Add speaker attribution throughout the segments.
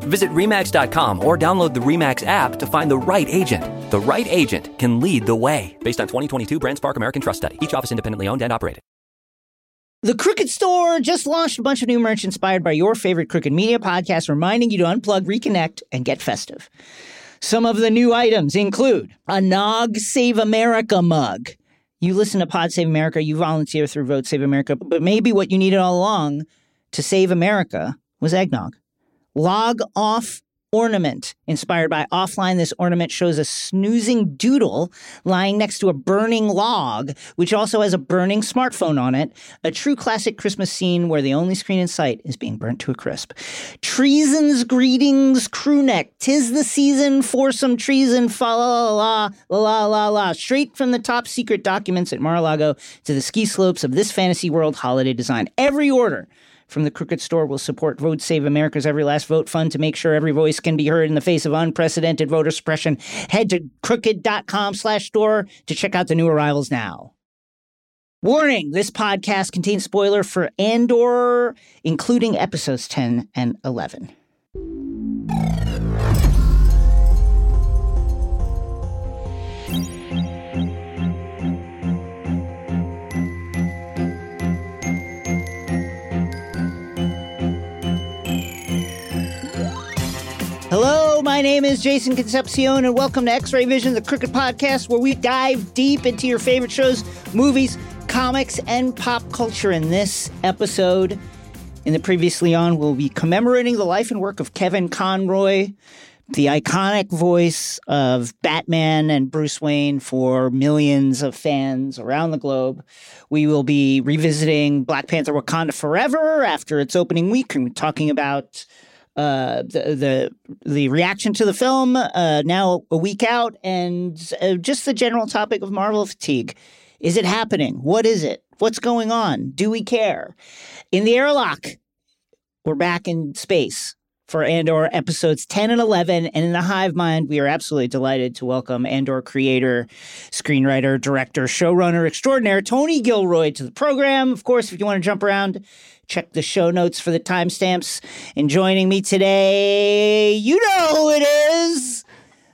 Speaker 1: Visit REMAX.com or download the REMAX app to find the right agent. The right agent can lead the way. Based on 2022 BrandSpark American Trust Study. Each office independently owned and operated.
Speaker 2: The Crooked Store just launched a bunch of new merch inspired by your favorite Crooked Media podcast, reminding you to unplug, reconnect, and get festive. Some of the new items include a Nog Save America mug. You listen to Pod Save America, you volunteer through Vote Save America, but maybe what you needed all along to save America was eggnog. Log off ornament. Inspired by offline this ornament shows a snoozing doodle lying next to a burning log which also has a burning smartphone on it. A true classic christmas scene where the only screen in sight is being burnt to a crisp. Treason's greetings crew neck. Tis the season for some treason. Fa la la la la la la straight from the top secret documents at mar-a-lago to the ski slopes of this fantasy world holiday design. Every order from the Crooked Store will support Vote Save America's Every Last Vote Fund to make sure every voice can be heard in the face of unprecedented voter suppression. Head to crooked.com slash store to check out the new arrivals now. Warning, this podcast contains spoiler for Andor, including episodes 10 and 11. Hello, my name is Jason Concepcion, and welcome to X Ray Vision, the Crooked Podcast, where we dive deep into your favorite shows, movies, comics, and pop culture. In this episode, in the previously on, we'll be commemorating the life and work of Kevin Conroy, the iconic voice of Batman and Bruce Wayne for millions of fans around the globe. We will be revisiting Black Panther Wakanda Forever after its opening week and talking about uh, the, the the reaction to the film uh, now a week out, and uh, just the general topic of Marvel fatigue. Is it happening? What is it? What's going on? Do we care? In the airlock, we're back in space for Andor episodes 10 and 11. And in the Hive Mind, we are absolutely delighted to welcome Andor creator, screenwriter, director, showrunner extraordinaire Tony Gilroy to the program. Of course, if you want to jump around, check the show notes for the timestamps. And joining me today, you know who it is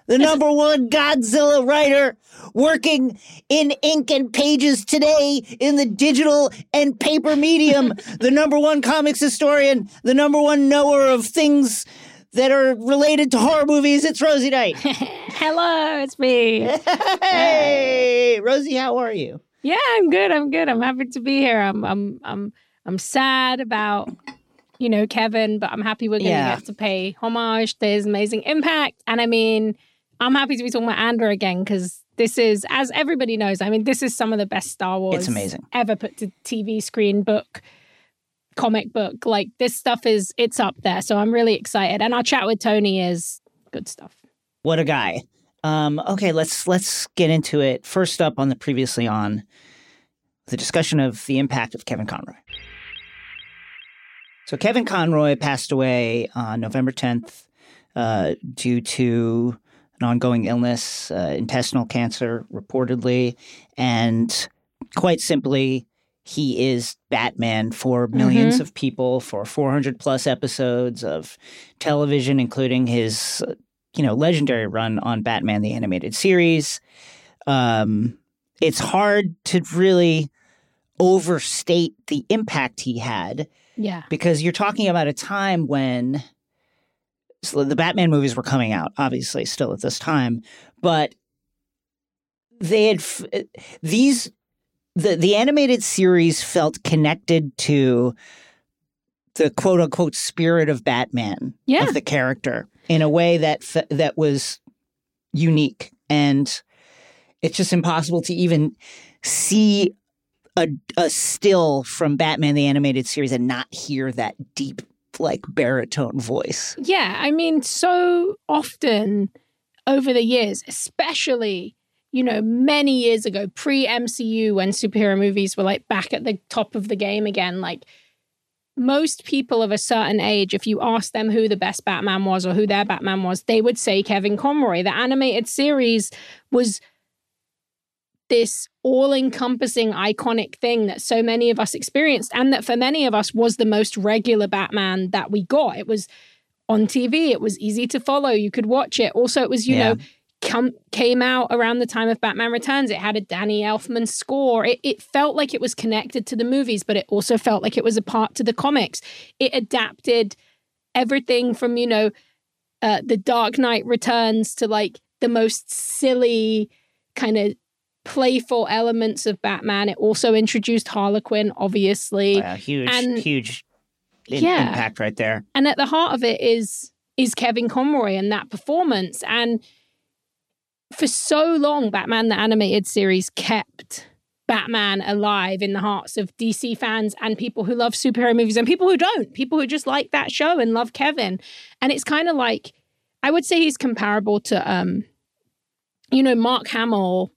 Speaker 2: the number one Godzilla writer working in ink and pages today in the digital and paper medium, the number one comics historian, the number one knower of things that are related to horror movies. It's Rosie Knight.
Speaker 3: Hello, it's me.
Speaker 2: hey, Rosie, how are you?
Speaker 3: Yeah, I'm good. I'm good. I'm happy to be here. I'm I'm I'm I'm sad about you know Kevin, but I'm happy we're going to
Speaker 2: Yeah.
Speaker 3: get to pay homage to his amazing impact. And I mean, I'm happy to be talking about Andor again because this is, as everybody knows, I mean, this is some of the best Star Wars
Speaker 2: It's amazing.
Speaker 3: ever put to TV screen book comic book like this stuff is it's up there so i'm really excited and our chat with tony is good stuff
Speaker 2: What a guy. Um, okay, let's let's get into it. First up on the previously on the discussion of the impact of Kevin Conroy. So Kevin Conroy passed away on November 10th uh, due to an ongoing illness, uh, intestinal cancer, reportedly, and quite simply, he is Batman for 1000000s of people for 400 plus episodes of television, including his you know legendary run on Batman the animated series. Um, it's hard to really overstate the impact he had
Speaker 3: yeah
Speaker 2: because you're talking about a time when so the Batman movies were coming out, obviously, still at this time, but they had f- eh, these the the animated series felt connected to the quote unquote spirit of Batman
Speaker 3: Yeah.
Speaker 2: of the character in a way that f- that was unique and it's just impossible to even see a, a still from Batman the animated series and not hear that deep like baritone voice.
Speaker 3: Yeah, I mean, so often over the years, especially, you know, many years ago, pre MCU, when superhero movies were like back at the top of the game again, like most people of a certain age, if you ask them who the best Batman was or who their Batman was, they would say Kevin Conroy. The animated series was this all encompassing iconic thing that so many of us experienced, and that for many of us was the most regular Batman that we got. It was on TV, it was easy to follow, you could watch it. Also, it was, you yeah. know, come came out around the time of Batman Returns. It had a Danny Elfman score. It, it felt like it was connected to the movies, but it also felt like it was a part to the comics. It adapted everything from you know uh, the Dark Knight Returns to like the most silly kind of playful elements of Batman. It also introduced Harley Quinn, obviously.
Speaker 2: Wow, huge, and, huge in- yeah. impact right there.
Speaker 3: And at the heart of it is is Kevin Conroy and that performance and for so long, Batman the Animated Series kept Batman alive in the hearts of DC fans and people who love superhero movies and people who don't, people who just like that show and love Kevin. And it's kind of like, I would say he's comparable to, um, you know, Mark Hamill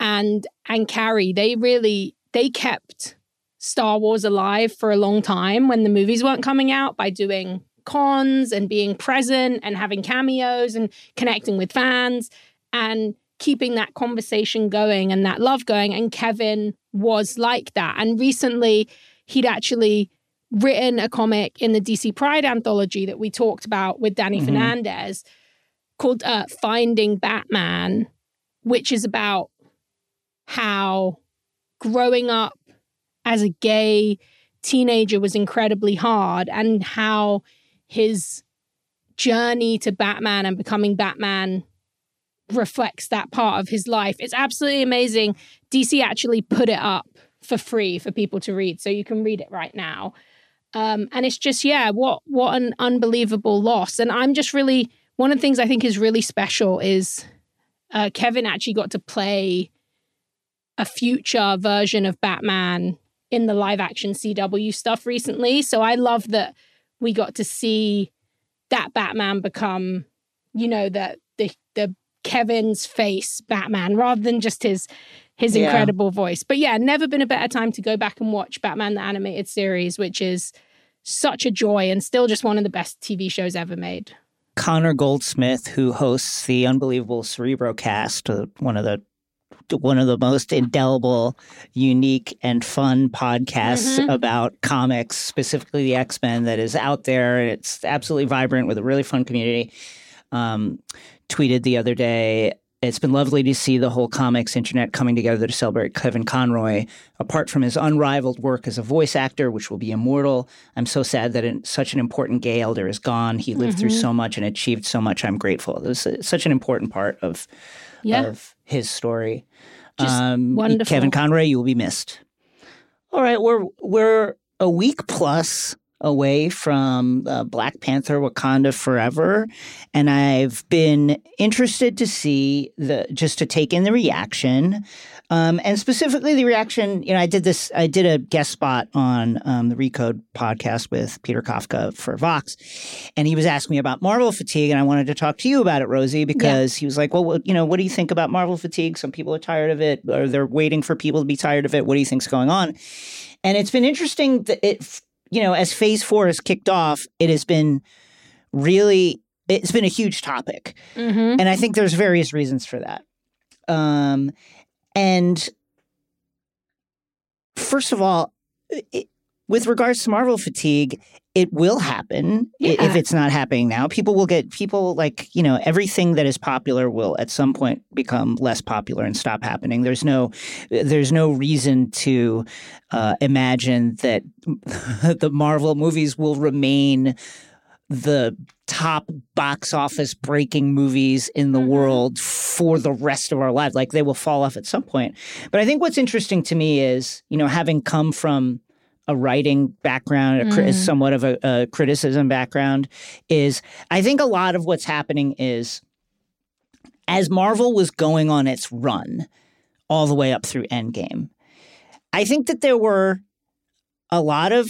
Speaker 3: and and Carrie, They really they kept Star Wars alive for a long time when the movies weren't coming out by doing cons and being present and having cameos and connecting with fans and keeping that conversation going and that love going. And Kevin was like that. And recently, he'd actually written a comic in the DC Pride anthology that we talked about with Danny mm-hmm. Fernandez called uh, Finding Batman, which is about how growing up as a gay teenager was incredibly hard and how his journey to Batman and becoming Batman reflects that part of his life. It's absolutely amazing. DC actually put it up for free for people to read, so you can read it right now. Um, and it's just, yeah, what what an unbelievable loss. And I'm just really one of the things I think is really special is uh, Kevin actually got to play a future version of Batman in the live action CW stuff recently. So I love that we got to see that Batman become, you know, the the the Kevin's face Batman rather than just his his yeah. incredible voice. But yeah, never been a better time to go back and watch Batman the animated series, which is such a joy and still just one of the best TV shows ever made.
Speaker 2: Connor Goldsmith, who hosts the unbelievable Cerebro cast, uh, one of the one of the most indelible, unique, and fun podcasts mm-hmm. about comics, specifically the X Men, that is out there. It's absolutely vibrant with a really fun community. Um, tweeted the other day it's been lovely to see the whole comics internet coming together to celebrate Kevin Conroy. Apart from his unrivaled work as a voice actor, which will be immortal, I'm so sad that such an important gay elder is gone. He lived mm-hmm. through so much and achieved so much. I'm grateful. This is such an important part of, yeah. of his story.
Speaker 3: Um, wonderful.
Speaker 2: Kevin Conroy, you will be missed. All right, we're we're a week plus away from uh, Black Panther Wakanda Forever. And I've been interested to see the, just to take in the reaction. Um, and specifically the reaction, you know, I did this, I did a guest spot on um, the Recode podcast with Peter Kafka for Vox. And he was asking me about Marvel fatigue. And I wanted to talk to you about it, Rosie, because yeah. he was like, well, you know, what do you think about Marvel fatigue? Some people are tired of it, or they're waiting for people to be tired of it. What do you think's going on? And it's been interesting that it you know, as phase four has kicked off, it has been really, it's been a huge topic. Mm-hmm. And I think there's various reasons for that. Um, and first of all, it, with regards to Marvel fatigue, it will happen yeah. if it's not happening now. People will get people like you know everything that is popular will at some point become less popular and stop happening. There's no there's no reason to uh, imagine that the Marvel movies will remain the top box office breaking movies in the mm-hmm. world for the rest of our lives. Like they will fall off at some point. But I think what's interesting to me is, you know, having come from a writing background, a, mm. somewhat of a, a criticism background, is I think a lot of what's happening is as Marvel was going on its run all the way up through Endgame, I think that there were a lot of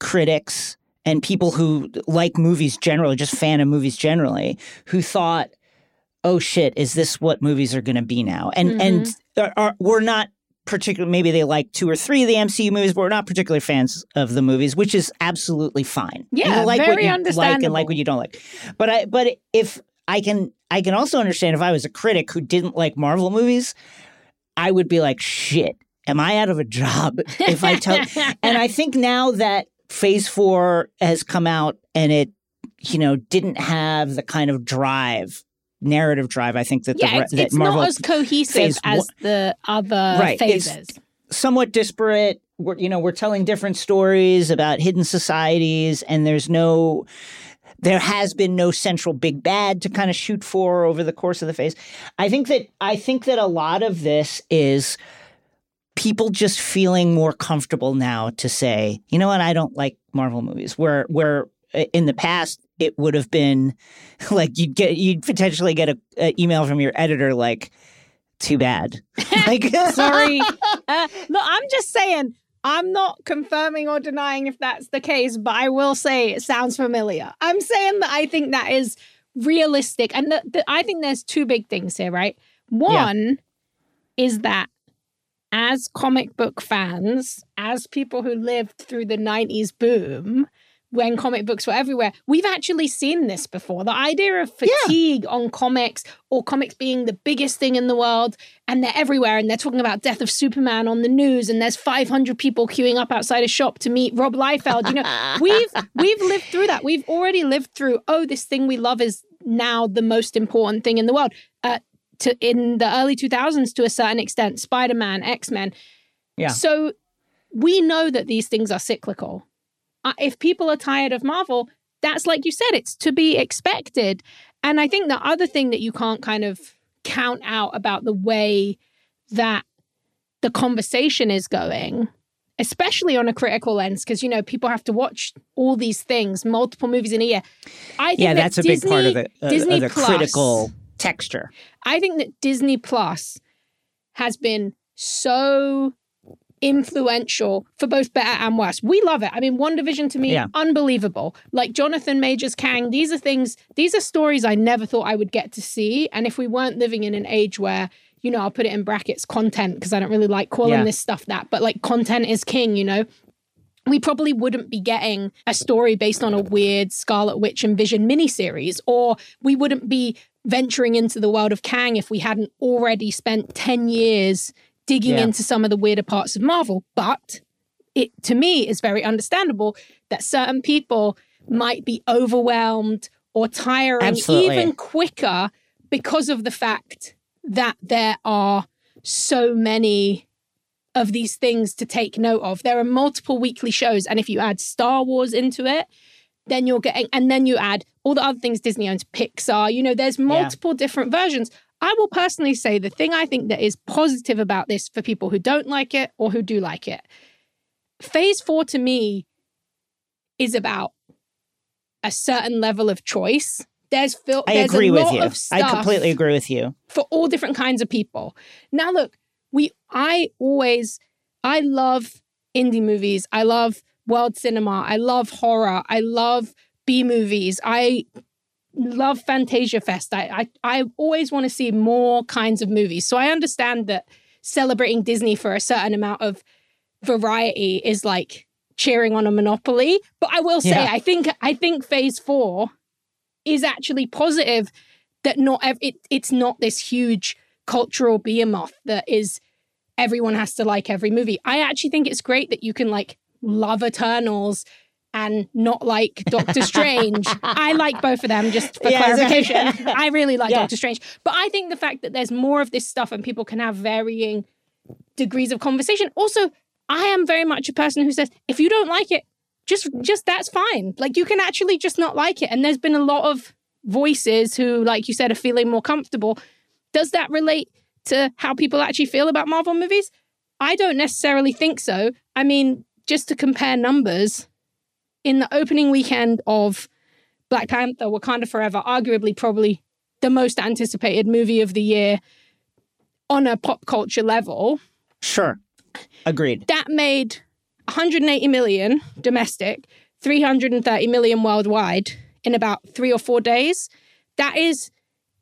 Speaker 2: critics and people who like movies generally, just fan of movies generally, who thought oh shit, is this what movies are going to be now? And and are, are, we're not particular. Maybe they like two or three of the MCU movies, but we're not particular fans of the movies, which is absolutely fine.
Speaker 3: Yeah,
Speaker 2: you like what
Speaker 3: very
Speaker 2: you like and like what you don't like. But I but if I can I can also understand if I was a critic who didn't like Marvel movies, I would be like, shit, am I out of a job if I tell? and I think now that Phase Four has come out and it, you know, didn't have the kind of drive, narrative drive. I think that the
Speaker 3: yeah,
Speaker 2: re-
Speaker 3: it's,
Speaker 2: that
Speaker 3: it's
Speaker 2: Marvel
Speaker 3: not as cohesive as
Speaker 2: one-
Speaker 3: the other
Speaker 2: Right, it's-
Speaker 3: phases.
Speaker 2: somewhat disparate. We're you know we're telling different stories about hidden societies, and there's no. There has been no central big bad to kind of shoot for over the course of the phase. I think that I think that a lot of this is people just feeling more comfortable now to say, you know what, I don't like Marvel movies. Where where uh, in the past it would have been like you'd get you'd potentially get a, a email from your editor like, too bad. like
Speaker 3: Sorry. Uh, look, I'm just saying, I'm not confirming or denying if that's the case, but I will say it sounds familiar. I'm saying that I think that is realistic. And the, the, I think there's two big things here, right? One is that as comic book fans, as people who lived through the 90s boom, when comic books were everywhere, we've actually seen this before. The idea of fatigue on comics or comics being the biggest thing in the world and they're everywhere and they're talking about death of Superman on the news and there's 500 people queuing up outside a shop to meet Rob Liefeld. You know, we've we've lived through that. We've already lived through, oh, this thing we love is now the most important thing in the world. Uh, to in the early 2000s to a certain extent, Spider-Man, X-Men.
Speaker 2: Yeah.
Speaker 3: So we know that these things are cyclical. Uh, if people are tired of Marvel, that's like you said, it's to be expected. And I think the other thing that you can't kind of count out about the way that the conversation is going, especially on a critical lens, because you know people have to watch all these things, multiple movies in a year. I think
Speaker 2: yeah,
Speaker 3: that
Speaker 2: that's a big part of
Speaker 3: Disney-
Speaker 2: the, uh,
Speaker 3: Disney
Speaker 2: of the
Speaker 3: Plus-
Speaker 2: critical texture.
Speaker 3: I think that Disney Plus has been so influential for both better and worse. We love it. I mean, WandaVision to me,
Speaker 2: Yeah.
Speaker 3: unbelievable. Like Jonathan Majors Kang, these are things, these are stories I never thought I would get to see. And if we weren't living in an age where, you know, I'll put it in brackets content because I don't really like calling
Speaker 2: Yeah.
Speaker 3: this stuff that, but like content is king, you know? we probably wouldn't be getting a story based on a weird Scarlet Witch and Vision miniseries, or we wouldn't be venturing into the world of Kang if we hadn't already spent 10 years digging
Speaker 2: Yeah.
Speaker 3: into some of the weirder parts of Marvel. But it, to me, is very understandable that certain people might be overwhelmed or tiring
Speaker 2: Absolutely.
Speaker 3: even quicker because of the fact that there are so many of these things to take note of. There are multiple weekly shows, and if you add Star Wars into it, then you're getting, and then you add all the other things Disney owns, Pixar, you know, there's multiple different versions. I will personally say the thing I think that is positive about this for people who don't like it or who do like it. Phase four to me is about a certain level of choice. There's fil-
Speaker 2: I
Speaker 3: there's
Speaker 2: agree with you. I completely agree with you.
Speaker 3: for all different kinds of people. Now, look, we I always I love indie movies. I love world cinema. I love horror. I love B movies. I love Fantasia Fest. I I, I always want to see more kinds of movies. So I understand that celebrating Disney for a certain amount of variety is like cheering on a monopoly. But I will say,
Speaker 2: Yeah.
Speaker 3: I think I think Phase Four is actually positive that not ev- it, it's not this huge cultural behemoth that is everyone has to like every movie. I actually think it's great that you can like love Eternals and not like Doctor Strange. I like both of them just for
Speaker 2: Yeah,
Speaker 3: clarification. I really like
Speaker 2: Yeah.
Speaker 3: Doctor Strange. But I think the fact that there's more of this stuff and people can have varying degrees of conversation. Also, I am very much a person who says if you don't like it, just just that's fine. Like you can actually just not like it. And there's been a lot of voices who, like you said, are feeling more comfortable. Does that relate to how people actually feel about Marvel movies? I don't necessarily think so. I mean, just to compare numbers, in the opening weekend of Black Panther, Wakanda Forever, arguably probably the most anticipated movie of the year on a pop culture level,
Speaker 2: Sure. Agreed.
Speaker 3: that made 180 million domestic, 330 million worldwide in about three or four days. That is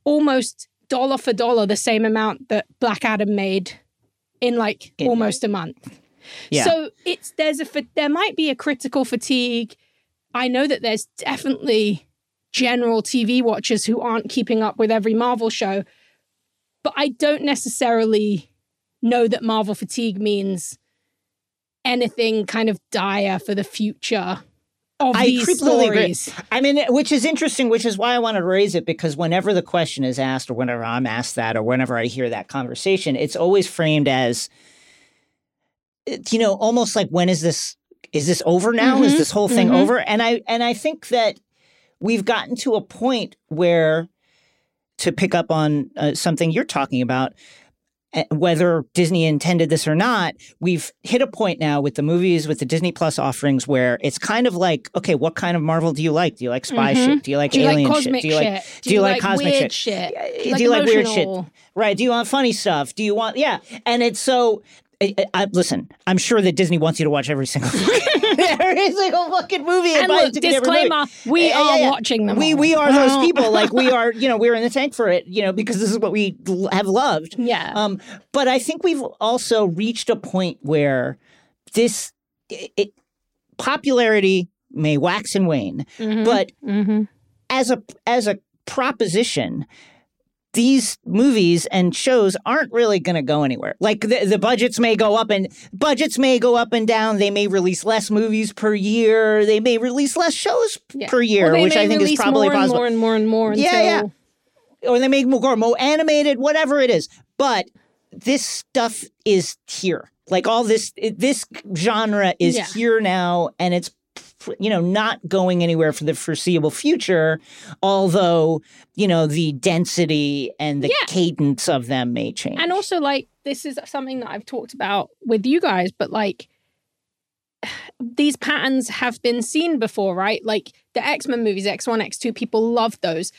Speaker 3: almost dollar for dollar the same amount that Black Adam made in like
Speaker 2: In-
Speaker 3: almost a month.
Speaker 2: Yeah.
Speaker 3: So it's there's a there might be a critical fatigue. I know that there's definitely general TV watchers who aren't keeping up with every Marvel show, but I don't necessarily know that Marvel fatigue means anything kind of dire for the future of
Speaker 2: I
Speaker 3: these
Speaker 2: completely agree.
Speaker 3: stories.
Speaker 2: I mean, which is interesting, which is why I wanted to raise it because whenever the question is asked, or whenever I'm asked that, or whenever I hear that conversation, it's always framed as, you know, almost like when is this? Is this over now? Is
Speaker 3: Mhm,
Speaker 2: this whole thing
Speaker 3: mhm.
Speaker 2: over? And I and I think that we've gotten to a point where, to pick up on uh, something you're talking about, uh, whether Disney intended this or not, we've hit a point now with the movies, with the Disney Plus offerings, where it's kind of like, okay, what kind of Marvel do you like? Do you like spy
Speaker 3: Mhm.
Speaker 2: shit? Do you like
Speaker 3: Do you
Speaker 2: alien
Speaker 3: like
Speaker 2: shit? Do you like
Speaker 3: shit?
Speaker 2: do you like cosmic shit?
Speaker 3: shit?
Speaker 2: Yeah, do you like weird shit? right? Do you want funny stuff? Do you want yeah? And it's so. I, I, listen, I'm sure that Disney wants you to watch every single every single fucking movie and,
Speaker 3: look,
Speaker 2: ticket to every movie.
Speaker 3: disclaimer: we
Speaker 2: Yeah,
Speaker 3: are
Speaker 2: yeah, yeah.
Speaker 3: watching them.
Speaker 2: We
Speaker 3: all.
Speaker 2: we are those people. Like we are, you know, we're in the tank for it, you know, because this is what we have loved.
Speaker 3: Yeah.
Speaker 2: Um, but I think we've also reached a point where this it, it, popularity may wax and wane,
Speaker 3: Mhm,
Speaker 2: but
Speaker 3: mhm.
Speaker 2: as a as a proposition, these movies and shows aren't really going to go anywhere. Like the, the budgets may go up and budgets may go up and down. They may release less movies per year. They may release less shows
Speaker 3: Yeah.
Speaker 2: per year, which I think is probably
Speaker 3: more and
Speaker 2: possible
Speaker 3: more and more and more until
Speaker 2: Yeah, yeah. or they make more more animated, whatever it is. But this stuff is here. Like all this, this genre is
Speaker 3: Yeah.
Speaker 2: here now, and it's you know not going anywhere for the foreseeable future. Although you know the density and the
Speaker 3: Yeah.
Speaker 2: cadence of them may change.
Speaker 3: And also, like, this is something that I've talked about with you guys, but like, these patterns have been seen before, right? Like the X Men movies, X1, X2, people loved those.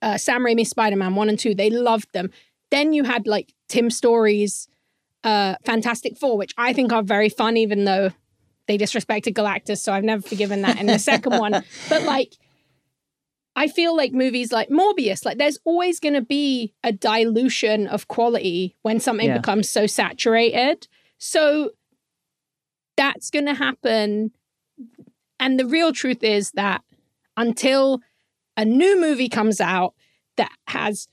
Speaker 3: Uh, Sam Raimi Spider Man 1 and 2, they loved them. Then you had like Tim Story's uh, Fantastic Four, which I think are very fun, even though they disrespected Galactus. So I've never forgiven that in the second one. But like, I feel like movies like Morbius, like there's always going to be a dilution of quality when something
Speaker 2: Yeah.
Speaker 3: becomes so saturated. So that's going to happen. And the real truth is that until a new movie comes out that has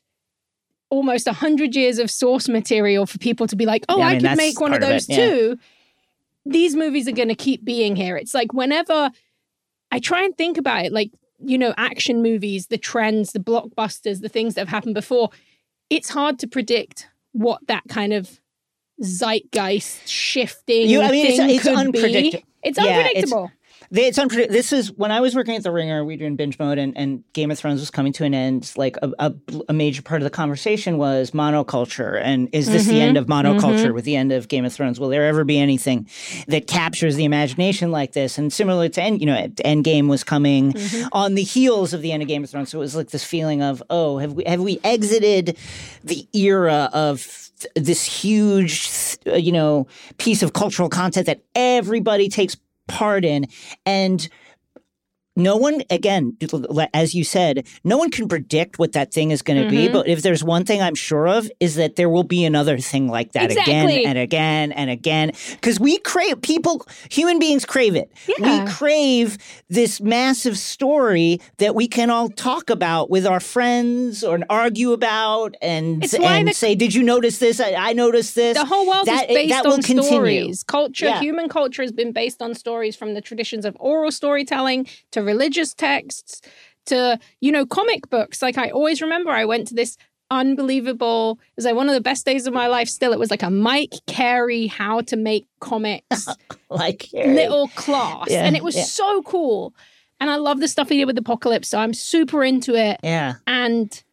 Speaker 3: almost 100 years of source material for people to be like, oh,
Speaker 2: Yeah, I
Speaker 3: I,
Speaker 2: mean,
Speaker 3: could make one of
Speaker 2: of
Speaker 3: those
Speaker 2: it, yeah.
Speaker 3: too. These movies are going to keep being here. It's like whenever I try and think about it, like, you know, action movies, the trends, the blockbusters, the things that have happened before, it's hard to predict what that kind of zeitgeist shifting
Speaker 2: You- I mean, it's-
Speaker 3: thing
Speaker 2: it's
Speaker 3: could
Speaker 2: unpredictable.
Speaker 3: be. It's
Speaker 2: Yeah, it's-
Speaker 3: unpredictable.
Speaker 2: They, it's unpredictable. This is when I was working at the Ringer. We were in binge mode, and, and Game of Thrones was coming to an end. Like a, a, a major part of the conversation was monoculture, and is this the end mm-hmm. of monoculture mm-hmm. with the end of Game of Thrones? Will there ever be anything that captures the imagination like this? And similar to end, you know, Endgame was coming mm-hmm. on the heels of the end of Game of Thrones, so it was like this feeling of, oh, have we have we exited the era of this huge, you know, piece of cultural content that everybody takes part in and no one again as you said no one can predict what that thing is going to be mm-hmm. but if there's one thing i'm sure of is that there will be another thing like that
Speaker 3: Exactly.
Speaker 2: again and again and again because we crave people human beings crave it
Speaker 3: Yeah.
Speaker 2: we crave this massive story that we can all talk about with our friends or argue about and, and
Speaker 3: the-
Speaker 2: say did you notice this i, I noticed this
Speaker 3: The whole world
Speaker 2: that,
Speaker 3: is based
Speaker 2: that will
Speaker 3: on
Speaker 2: continue.
Speaker 3: stories. Culture,
Speaker 2: Yeah.
Speaker 3: human culture has been based on stories from the traditions of oral storytelling to religious texts to, you know, comic books. Like I always remember I went to this unbelievable, it was like one of the best days of my life still. It was like a Mike Carey how to make comics
Speaker 2: like
Speaker 3: little class.
Speaker 2: Yeah,
Speaker 3: and it was
Speaker 2: yeah.
Speaker 3: so cool. And I love the stuff he did with Apocalypse. So I'm super into it
Speaker 2: yeah
Speaker 3: and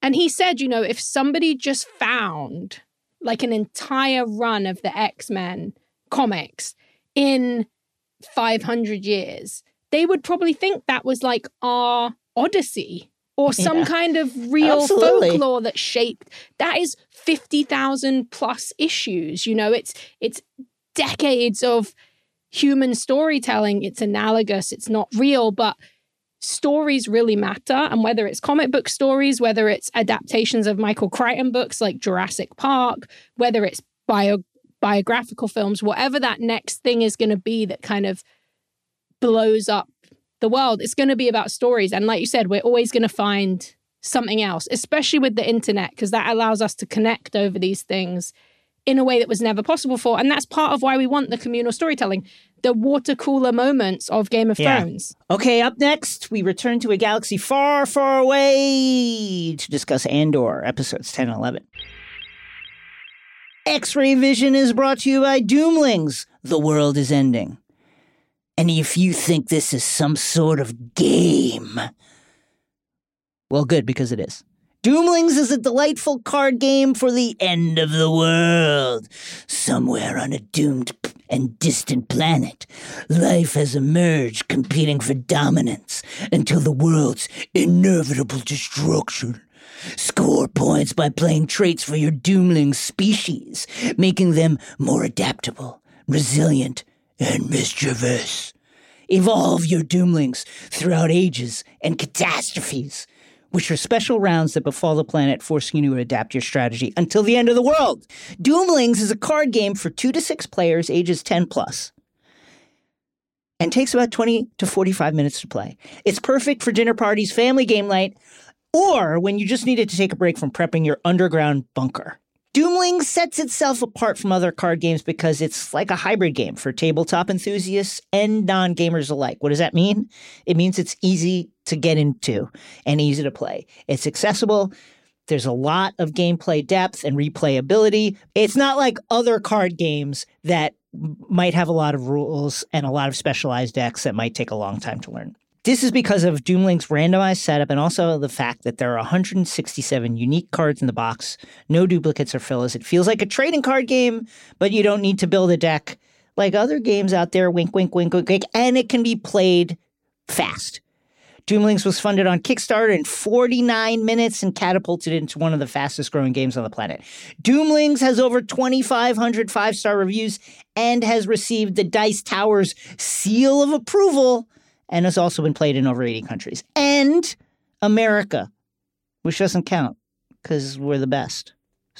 Speaker 3: and he said you know if somebody just found like an entire run of the x-men comics in 500 years they would probably think that was like our odyssey or some
Speaker 2: Yeah.
Speaker 3: kind of real
Speaker 2: Absolutely.
Speaker 3: folklore that shaped that is 50,000 plus issues you know it's it's decades of human storytelling it's analogous it's not real but stories really matter. And whether it's comic book stories, whether it's adaptations of Michael Crichton books like Jurassic Park, whether it's bio, biographical films, whatever that next thing is going to be that kind of blows up the world, it's going to be about stories. And like you said, we're always going to find something else, especially with the internet, because that allows us to connect over these things in a way that was never possible before. And that's part of why we want the communal storytelling, the water cooler moments of Game of
Speaker 2: Yeah.
Speaker 3: Thrones.
Speaker 2: Okay, up next, we return to a galaxy far, far away to discuss Andor, episodes 10 and 11. X Ray Vision is brought to you by Doomlings. The world is ending. And if you think this is some sort of game, well, good, because it is. Doomlings is a delightful card game for the end of the world. Somewhere on a doomed and distant planet, life has emerged competing for dominance until the world's inevitable destruction. Score points by playing traits for your Doomling species, making them more adaptable, resilient, and mischievous. Evolve your Doomlings throughout ages and catastrophes, which are special rounds that befall the planet, forcing you to adapt your strategy until the end of the world. Doomlings is a card game for two to six players, ages 10 plus, and takes about 20 to 45 minutes to play. It's perfect for dinner parties, family game night, or when you just needed to take a break from prepping your underground bunker. Doomling sets itself apart from other card games because it's like a hybrid game for tabletop enthusiasts and non gamers alike. What does that mean? It means it's easy to get into and easy to play. It's accessible. There's a lot of gameplay depth and replayability. It's not like other card games that might have a lot of rules and a lot of specialized decks that might take a long time to learn. This is because of Doomlings' randomized setup and also the fact that there are 167 unique cards in the box, no duplicates or fillers. It feels like a trading card game, but you don't need to build a deck like other games out there. Wink, wink, wink, wink, wink. And it can be played fast. Doomlings was funded on Kickstarter in 49 minutes and catapulted into one of the fastest growing games on the planet. Doomlings has over 2,500 five star reviews and has received the Dice Towers seal of approval and has also been played in over 80 countries. And America, which doesn't count because we're the best,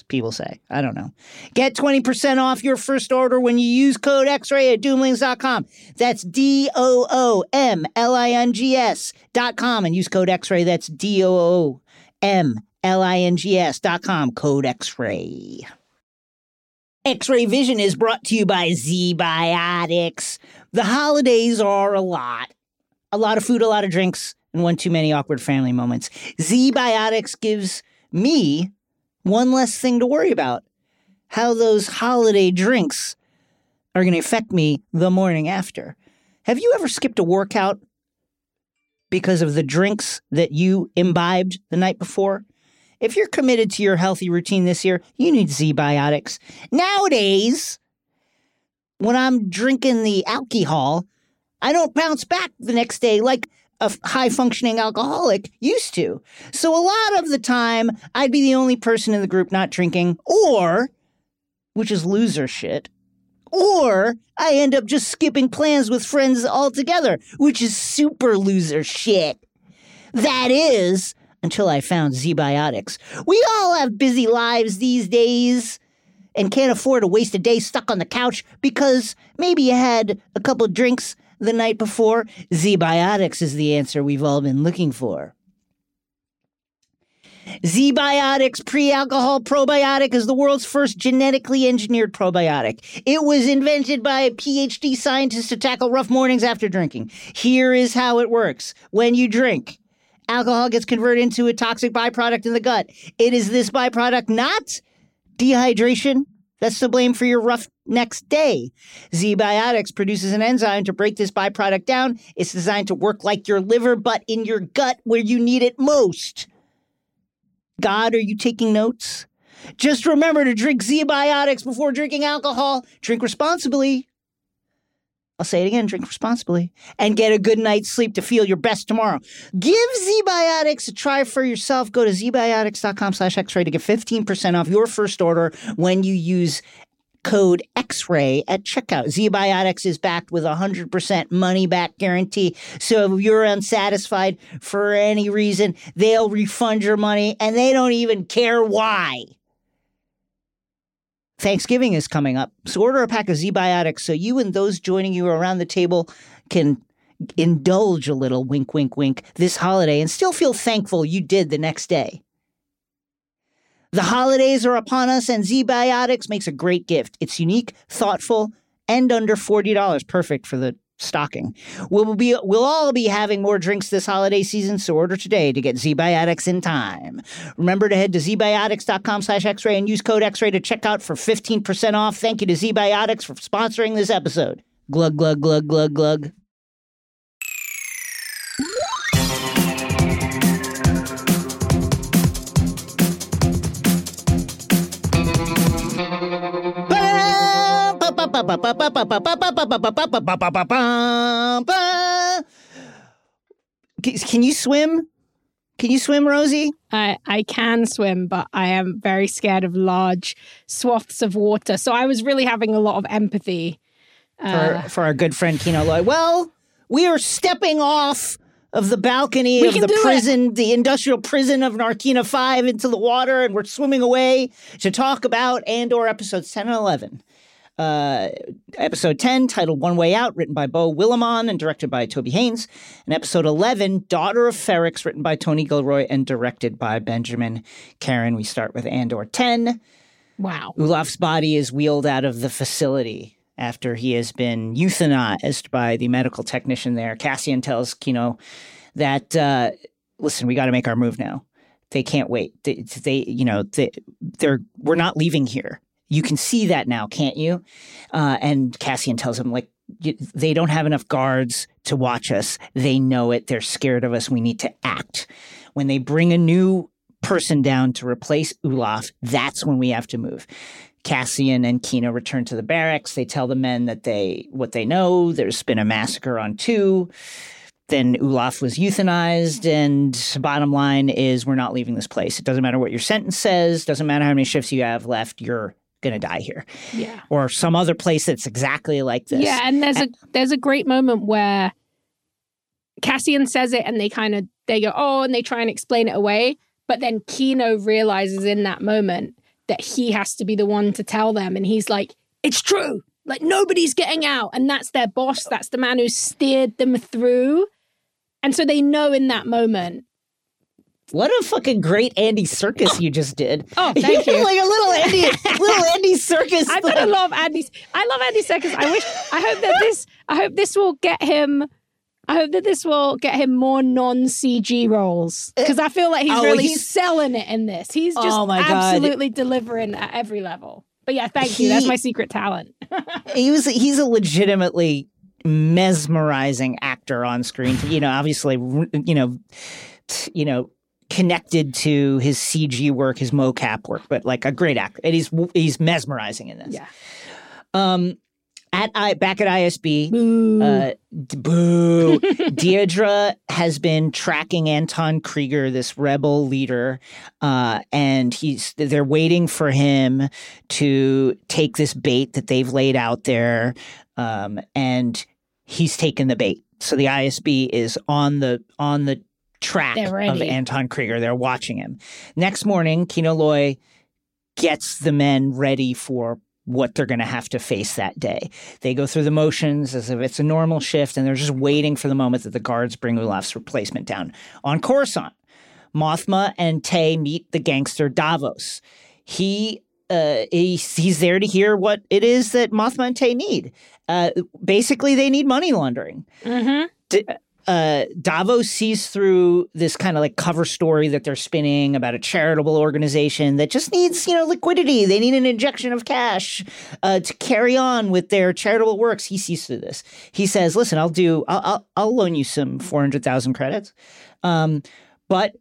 Speaker 2: people say. I don't know. Get 20% off your first order when you use code X-ray at doomlings.com. That's D-O-O-M-L-I-N-G-S dot com and use code X-ray. That's D-O-O-M-L-I-N-G-S dot com. Code X-ray. X-ray Vision is brought to you by Z-Biotics. The holidays are a lot. A lot of food, a lot of drinks, and one too many awkward family moments. Z-Biotics gives me one less thing to worry about. How those holiday drinks are going to affect me the morning after. Have you ever skipped a workout because of the drinks that you imbibed the night before? If you're committed to your healthy routine this year, you need Z-Biotics. Nowadays, when I'm drinking the alcohol, I don't bounce back the next day like a high functioning alcoholic used to. So a lot of the time, I'd be the only person in the group not drinking, or, which is loser shit, or I end up just skipping plans with friends altogether, which is super loser shit. That is, until I found Z-Biotics. We all have busy lives these days and can't afford to waste a day stuck on the couch because maybe you had a couple drinks the night before. Z-Biotics is the answer we've all been looking for. Z-Biotics pre-alcohol probiotic is the world's first genetically engineered probiotic. It was invented by a PhD scientist to tackle rough mornings after drinking. Here is how it works. When you drink, alcohol gets converted into a toxic byproduct in the gut. It is this byproduct, not dehydration, that's to blame for your rough next day. Z-Biotics produces an enzyme to break this byproduct down. It's designed to work like your liver, but in your gut where you need it most. God, are you taking notes? Just remember to drink Z-Biotics before drinking alcohol. Drink responsibly. I'll say it again drink responsibly and get a good night's sleep to feel your best tomorrow. Give Z-Biotics a try for yourself. Go to zbiotics.com slash x-ray to get 15% off your first order when you use code X-ray at checkout. ZBiotics is backed with a 100% money back guarantee. So if you're unsatisfied for any reason, they'll refund your money and they don't even care why. Thanksgiving is coming up. So order a pack of ZBiotics so you and those joining you around the table can indulge a little wink wink wink this holiday and still feel thankful you did the next day. The holidays are upon us, and ZBiotics makes a great gift. It's unique, thoughtful, and under $40. Perfect for the stocking. We'll be we'll all be having more drinks this holiday season, so order today to get ZBiotics in time. Remember to head to zbiotics.com slash x-ray and use code x-ray to check out for 15% off. Thank you to ZBiotics for sponsoring this episode. Glug glug glug glug glug. Can you swim? Can you swim, Rosie?
Speaker 3: I, I can swim, but I am very scared of large swaths of water. So I was really having a lot of empathy.
Speaker 2: Uh, for, for our good friend Kino Loy. Well, we are stepping off of the balcony of the
Speaker 3: do it.
Speaker 2: prison, the industrial prison of Narkina 5 into the water, and we're swimming away to talk about Andor episodes 10 and 11. Uh, episode 10, titled One Way Out, written by Beau Willimon and directed by Toby Haynes. And episode 11, Daughter of Ferrix, written by Tony Gilroy and directed by Benjamin Caron. We start with Andor 10.
Speaker 3: wow.
Speaker 2: Ulaf's body is wheeled out of the facility after he has been euthanized by the medical technician there. Cassian tells Kino that, uh, listen, we got to make our move now. They can't wait. They, they you know, they, they're we're not leaving here. You can see that now, can't you? Uh, and Cassian tells him like they don't have enough guards to watch us. They know it. They're scared of us. We need to act. When they bring a new person down to replace Ulaf, that's when we have to move. Cassian and Kino return to the barracks. They tell the men that they what they know. There's been a massacre on two. Then Ulaf was euthanized, and bottom line is we're not leaving this place. It doesn't matter what your sentence says. Doesn't matter how many shifts you have left. You're gonna die here,
Speaker 3: Yeah.
Speaker 2: or some other place that's exactly like this.
Speaker 3: Yeah, and there's a there's a great moment where Cassian says it and they kind of they go, oh, and they try and explain it away. But then Kino realizes in that moment that he has to be the one to tell them. And he's like, it's true. Like nobody's getting out. And that's their boss. That's the man who steered them through. And so they know in that moment.
Speaker 2: What a fucking great Andy Serkis you just did.
Speaker 3: Oh, thank you.
Speaker 2: like a little Andy, little Andy Serkis.
Speaker 3: I better love Andy. I love Andy Serkis. I wish. I hope that this. I hope this will get him. I hope that this will get him more non CG roles uh, because I feel like he's
Speaker 2: Oh,
Speaker 3: really
Speaker 2: he's-
Speaker 3: selling it in this. He's just
Speaker 2: Oh,
Speaker 3: absolutely delivering at every level. But yeah, thank you. That's my secret talent.
Speaker 2: he was he's a legitimately mesmerizing actor on screen. You know, obviously, you know, you know, connected to his CG work, his mocap work, but like a great actor, and he's he's mesmerizing in this.
Speaker 3: Yeah.
Speaker 2: Um, at I back at ISB,
Speaker 3: Boo.
Speaker 2: uh, d- boo. Dedra has been tracking Anto Kreegyr, this rebel leader, uh, and he's they're waiting for him to take this bait that they've laid out there, um, and he's taken the bait. So the ISB is on the on the track of. Anto Kreegyr. They're watching him. Next morning, Kino Loy gets the men ready for what they're going to have to face that day. They go through the motions as if it's a normal shift, and they're just waiting for the moment that the guards bring Ulaf's replacement down. On Coruscant, Mothma and Tay meet the gangster Davos. He uh, he's, he's there to hear what it is that Mothma and Tay need. Uh, basically, they need money laundering
Speaker 3: Mhm.
Speaker 2: Uh, Davos sees through this kind of like cover story that they're spinning about a charitable organization that just needs, you know, liquidity. They need an injection of cash uh, to carry on with their charitable works. He sees through this. He says, "Listen, I'll do. I'll I'll, I'll loan you some four hundred thousand credits, um, but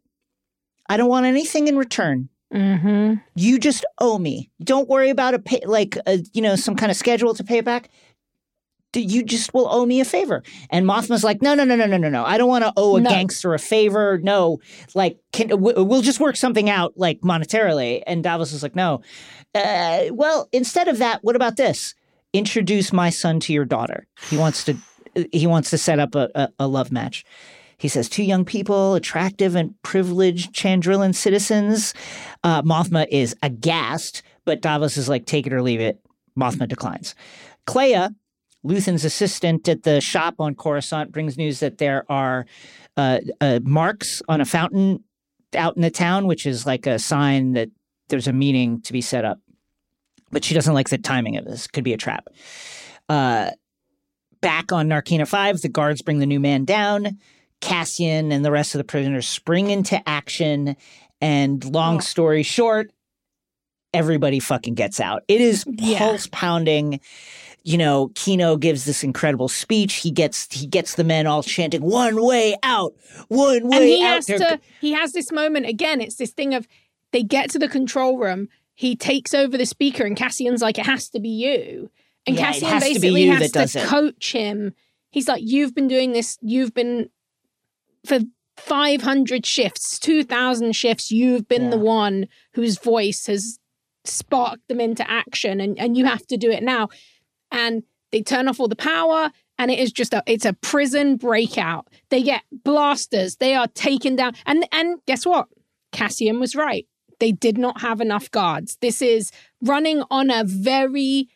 Speaker 2: I don't want anything in return."
Speaker 3: Mhm.
Speaker 2: You just owe me. Don't worry about a pay, like a, you know some kind of schedule to pay it back. You just will owe me a favor. And Mothma's like, no, no, no, no, no, no, no. I don't want to owe a
Speaker 3: No.
Speaker 2: gangster a favor. No, like, can w- we'll just work something out, like monetarily. And Davos is like, no. Uh, well, instead of that, what about this? Introduce my son to your daughter. He wants to. He wants to set up a, a, a love match. He says, two young people, attractive and privileged Chandrillan citizens. Uh, Mothma is aghast, but Davos is like, take it or leave it. Mothma declines. Kleya, Luthen's assistant at the shop on Coruscant, brings news that there are uh, uh, marks on a fountain out in the town, which is like a sign that there's a meeting to be set up. But she doesn't like the timing of this. Could be a trap. Uh, back on Narkina 5, the guards bring the new man down. Cassian and the rest of the prisoners spring into action. And long
Speaker 3: Oh.
Speaker 2: story short, everybody fucking gets out. It is
Speaker 3: Yeah.
Speaker 2: pulse pounding. You know, Kino gives this incredible speech. He gets he gets the men all chanting "One way out, one way
Speaker 3: and he
Speaker 2: out."
Speaker 3: has
Speaker 2: They're-
Speaker 3: to he has this moment again it's this thing of they get to the control room he takes over the speaker and cassian's like it has to be you and
Speaker 2: Yeah,
Speaker 3: cassian
Speaker 2: to
Speaker 3: basically
Speaker 2: you
Speaker 3: has to
Speaker 2: it.
Speaker 3: coach him he's like you've been doing this you've been for 500 shifts 2000 shifts you've been the one whose voice has sparked them into action and, and you have to do it now and they turn off all the power and it is just a it's a prison breakout. They get blasters. They are taken down. And and guess what? Cassian was right. They did not have enough guards. This is running on a very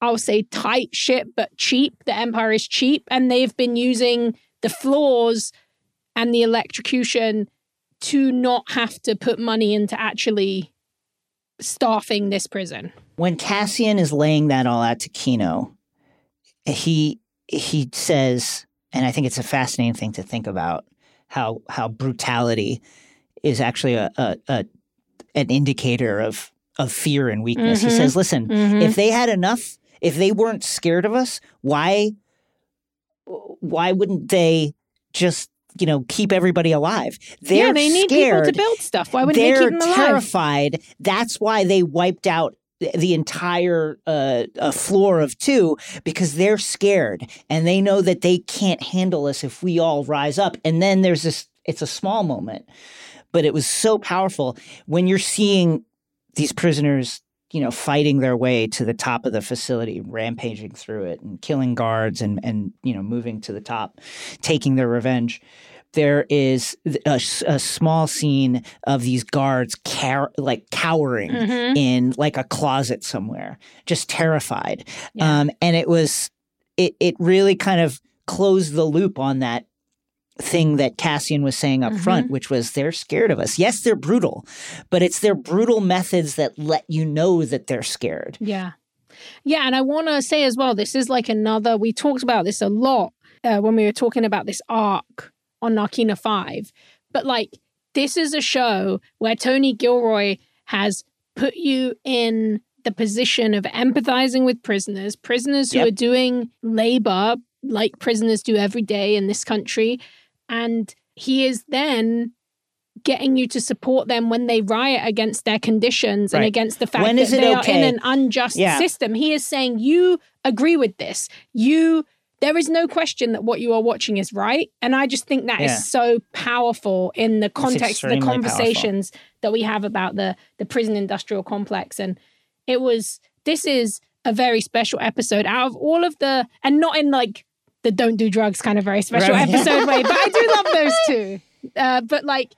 Speaker 3: i'll say tight ship but cheap. The empire is cheap and they've been using the floors and the electrocution to not have to put money into actually staffing this prison
Speaker 2: when Cassian is laying that all out to Kino, he he says, and I think it's a fascinating thing to think about how how brutality is actually a, a, a an indicator of of fear and weakness. He
Speaker 3: Mhm.
Speaker 2: says, "Listen,
Speaker 3: Mhm.
Speaker 2: if they had enough, if they weren't scared of us, why why wouldn't they just you know keep everybody alive? They're
Speaker 3: yeah, they need
Speaker 2: scared.
Speaker 3: people to build stuff. Why wouldn't they
Speaker 2: They're
Speaker 3: keep them alive?
Speaker 2: terrified. That's why they wiped out the- entire uh, uh, floor of two because they're scared and they know that they can't handle us if we all rise up. And then there's this. It's a small moment, but it was so powerful when you're seeing these prisoners. You know, fighting their way to the top of the facility, rampaging through it, and killing guards, and and you know, moving to the top, taking their revenge there is a, a small scene of these guards cow- like cowering
Speaker 3: Mhm.
Speaker 2: in like a closet somewhere, just terrified.
Speaker 3: Yeah.
Speaker 2: Um, and it was it it really kind of closed the loop on that thing that Cassian was saying up
Speaker 3: Mm-hmm.
Speaker 2: front, which was they're scared of us. Yes, they're brutal, but it's their brutal methods that let you know that they're scared.
Speaker 3: Yeah. Yeah. And I want to say as well, this is like another, we talked about this a lot uh, when we were talking about this arc on Narkina 5. But like, this is a show where Tony Gilroy has put you in the position of empathizing with prisoners, prisoners who
Speaker 2: Yep.
Speaker 3: are doing labor like prisoners do every day in this country. And he is then getting you to support them when they riot against their conditions and against the fact
Speaker 2: When
Speaker 3: that they
Speaker 2: okay?
Speaker 3: are in an unjust
Speaker 2: Yeah.
Speaker 3: system. He is saying you agree with this. You there is no question that what you are watching is right. And I just think that is
Speaker 2: Yeah.
Speaker 3: so powerful in the context of the
Speaker 2: extremely powerful.
Speaker 3: conversations that we have about the the prison industrial complex. And it was this is a very special episode out of all of the and not in like the don't do drugs kind of very special
Speaker 2: Right.
Speaker 3: episode way, but I do love those two. Uh, but like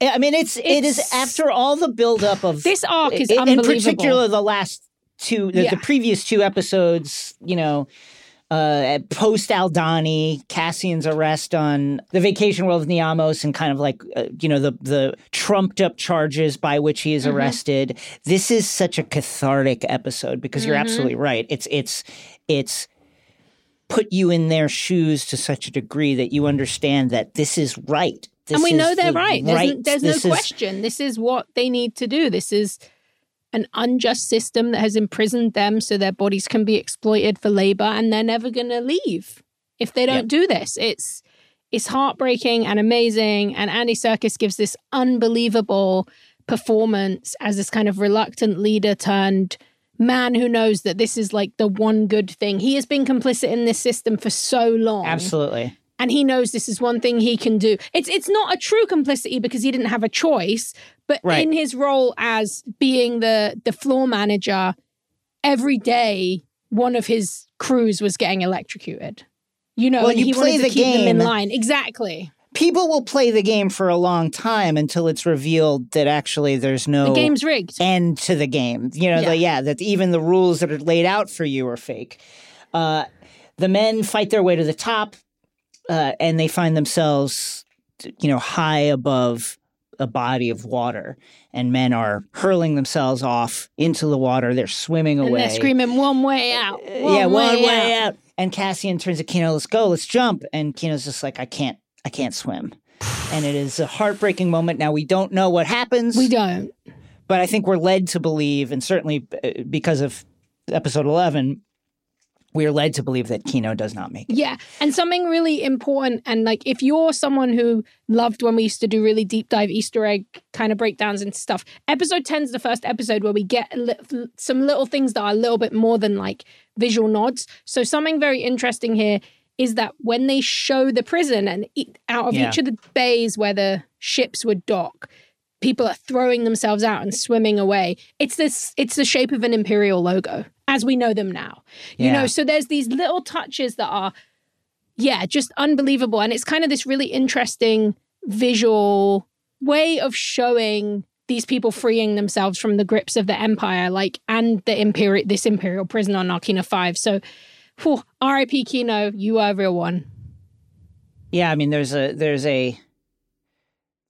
Speaker 2: I mean, it's, it is
Speaker 3: It's-
Speaker 2: after all the buildup of
Speaker 3: this arc is
Speaker 2: in, in particular the last two the,
Speaker 3: Yeah.
Speaker 2: the previous two episodes you know uh post Aldhani cassian's arrest on the vacation world of niamos and kind of like uh, you know the the trumped up charges by which he is
Speaker 3: Mm-hmm.
Speaker 2: arrested this is such a cathartic episode because you're
Speaker 3: Mm-hmm.
Speaker 2: absolutely right it's it's it's put you in their shoes to such a degree that you understand that this is right This
Speaker 3: and we know they're
Speaker 2: the
Speaker 3: right. There's,
Speaker 2: right-
Speaker 3: there's
Speaker 2: this
Speaker 3: no
Speaker 2: is-
Speaker 3: question. This is what they need to do. This is an unjust system that has imprisoned them so their bodies can be exploited for labor and they're never going to leave if they don't do this. It's it's heartbreaking and amazing and Andy Serkis gives this unbelievable performance as this kind of reluctant leader turned man who knows that this is like the one good thing. He has been complicit in this system for so long.
Speaker 2: Absolutely.
Speaker 3: And he knows this is one thing he can do. It's it's not a true complicity because he didn't have a choice, but
Speaker 2: Right.
Speaker 3: in his role as being the the floor manager, every day one of his crews was getting electrocuted. You know,
Speaker 2: Well,
Speaker 3: and
Speaker 2: you
Speaker 3: he
Speaker 2: play
Speaker 3: wanted
Speaker 2: the
Speaker 3: to keep them in line. Exactly.
Speaker 2: People will play the game for a long time until it's revealed that actually there's no
Speaker 3: The game's rigged.
Speaker 2: end to the game. You know,
Speaker 3: Yeah.
Speaker 2: the, yeah, that even the rules that are laid out for you are fake. Uh, the men fight their way to the top, uh, and they find themselves, you know, high above a body of water, and men are hurling themselves off into the water. They're swimming
Speaker 3: And
Speaker 2: away.
Speaker 3: they're screaming one way out. One
Speaker 2: yeah, one
Speaker 3: way,
Speaker 2: way
Speaker 3: out.
Speaker 2: out. And Cassian turns to Kino, let's go, let's jump. And Kino's just like, I can't, I can't swim. And it is a heartbreaking moment. Now we don't know what happens,
Speaker 3: We don't.
Speaker 2: but I think we're led to believe, and certainly uh, because of episode eleven, we are led to believe that Kino does not make it.
Speaker 3: Yeah. And something really important. And like, if you're someone who loved when we used to do really deep dive Easter egg kind of breakdowns and stuff, episode 10 is the first episode where we get li- some little things that are a little bit more than like visual nods. So, something very interesting here is that when they show the prison and e- out of
Speaker 2: Yeah.
Speaker 3: each of the bays where the ships would dock, people are throwing themselves out and swimming away. It's this it's the shape of an imperial logo as we know them now. You
Speaker 2: Yeah.
Speaker 3: know, so there's these little touches that are yeah, just unbelievable and it's kind of this really interesting visual way of showing these people freeing themselves from the grips of the empire like and the imperial this imperial prison on Narkina 5. So whew, RIP Kino, you are a real one.
Speaker 2: Yeah, I mean, there's a there's a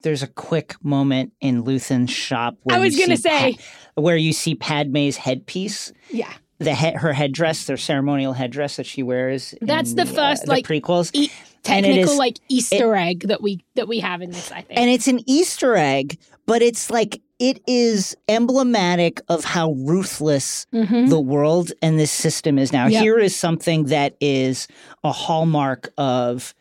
Speaker 2: there's a quick moment in Luthen's shop. Where
Speaker 3: I was gonna say.
Speaker 2: Pa- where you see Padme's headpiece.
Speaker 3: Yeah.
Speaker 2: The he- her headdress, their ceremonial headdress that she wears.
Speaker 3: That's
Speaker 2: in
Speaker 3: the
Speaker 2: uh,
Speaker 3: first,
Speaker 2: the
Speaker 3: like,
Speaker 2: prequels,
Speaker 3: E- technical
Speaker 2: is-
Speaker 3: like Easter egg that we that we have in this, I think.
Speaker 2: and it's an Easter egg, but it's like it is emblematic of how ruthless
Speaker 3: Mhm.
Speaker 2: the world and this system is now.
Speaker 3: Yep.
Speaker 2: Here is something that is a hallmark of.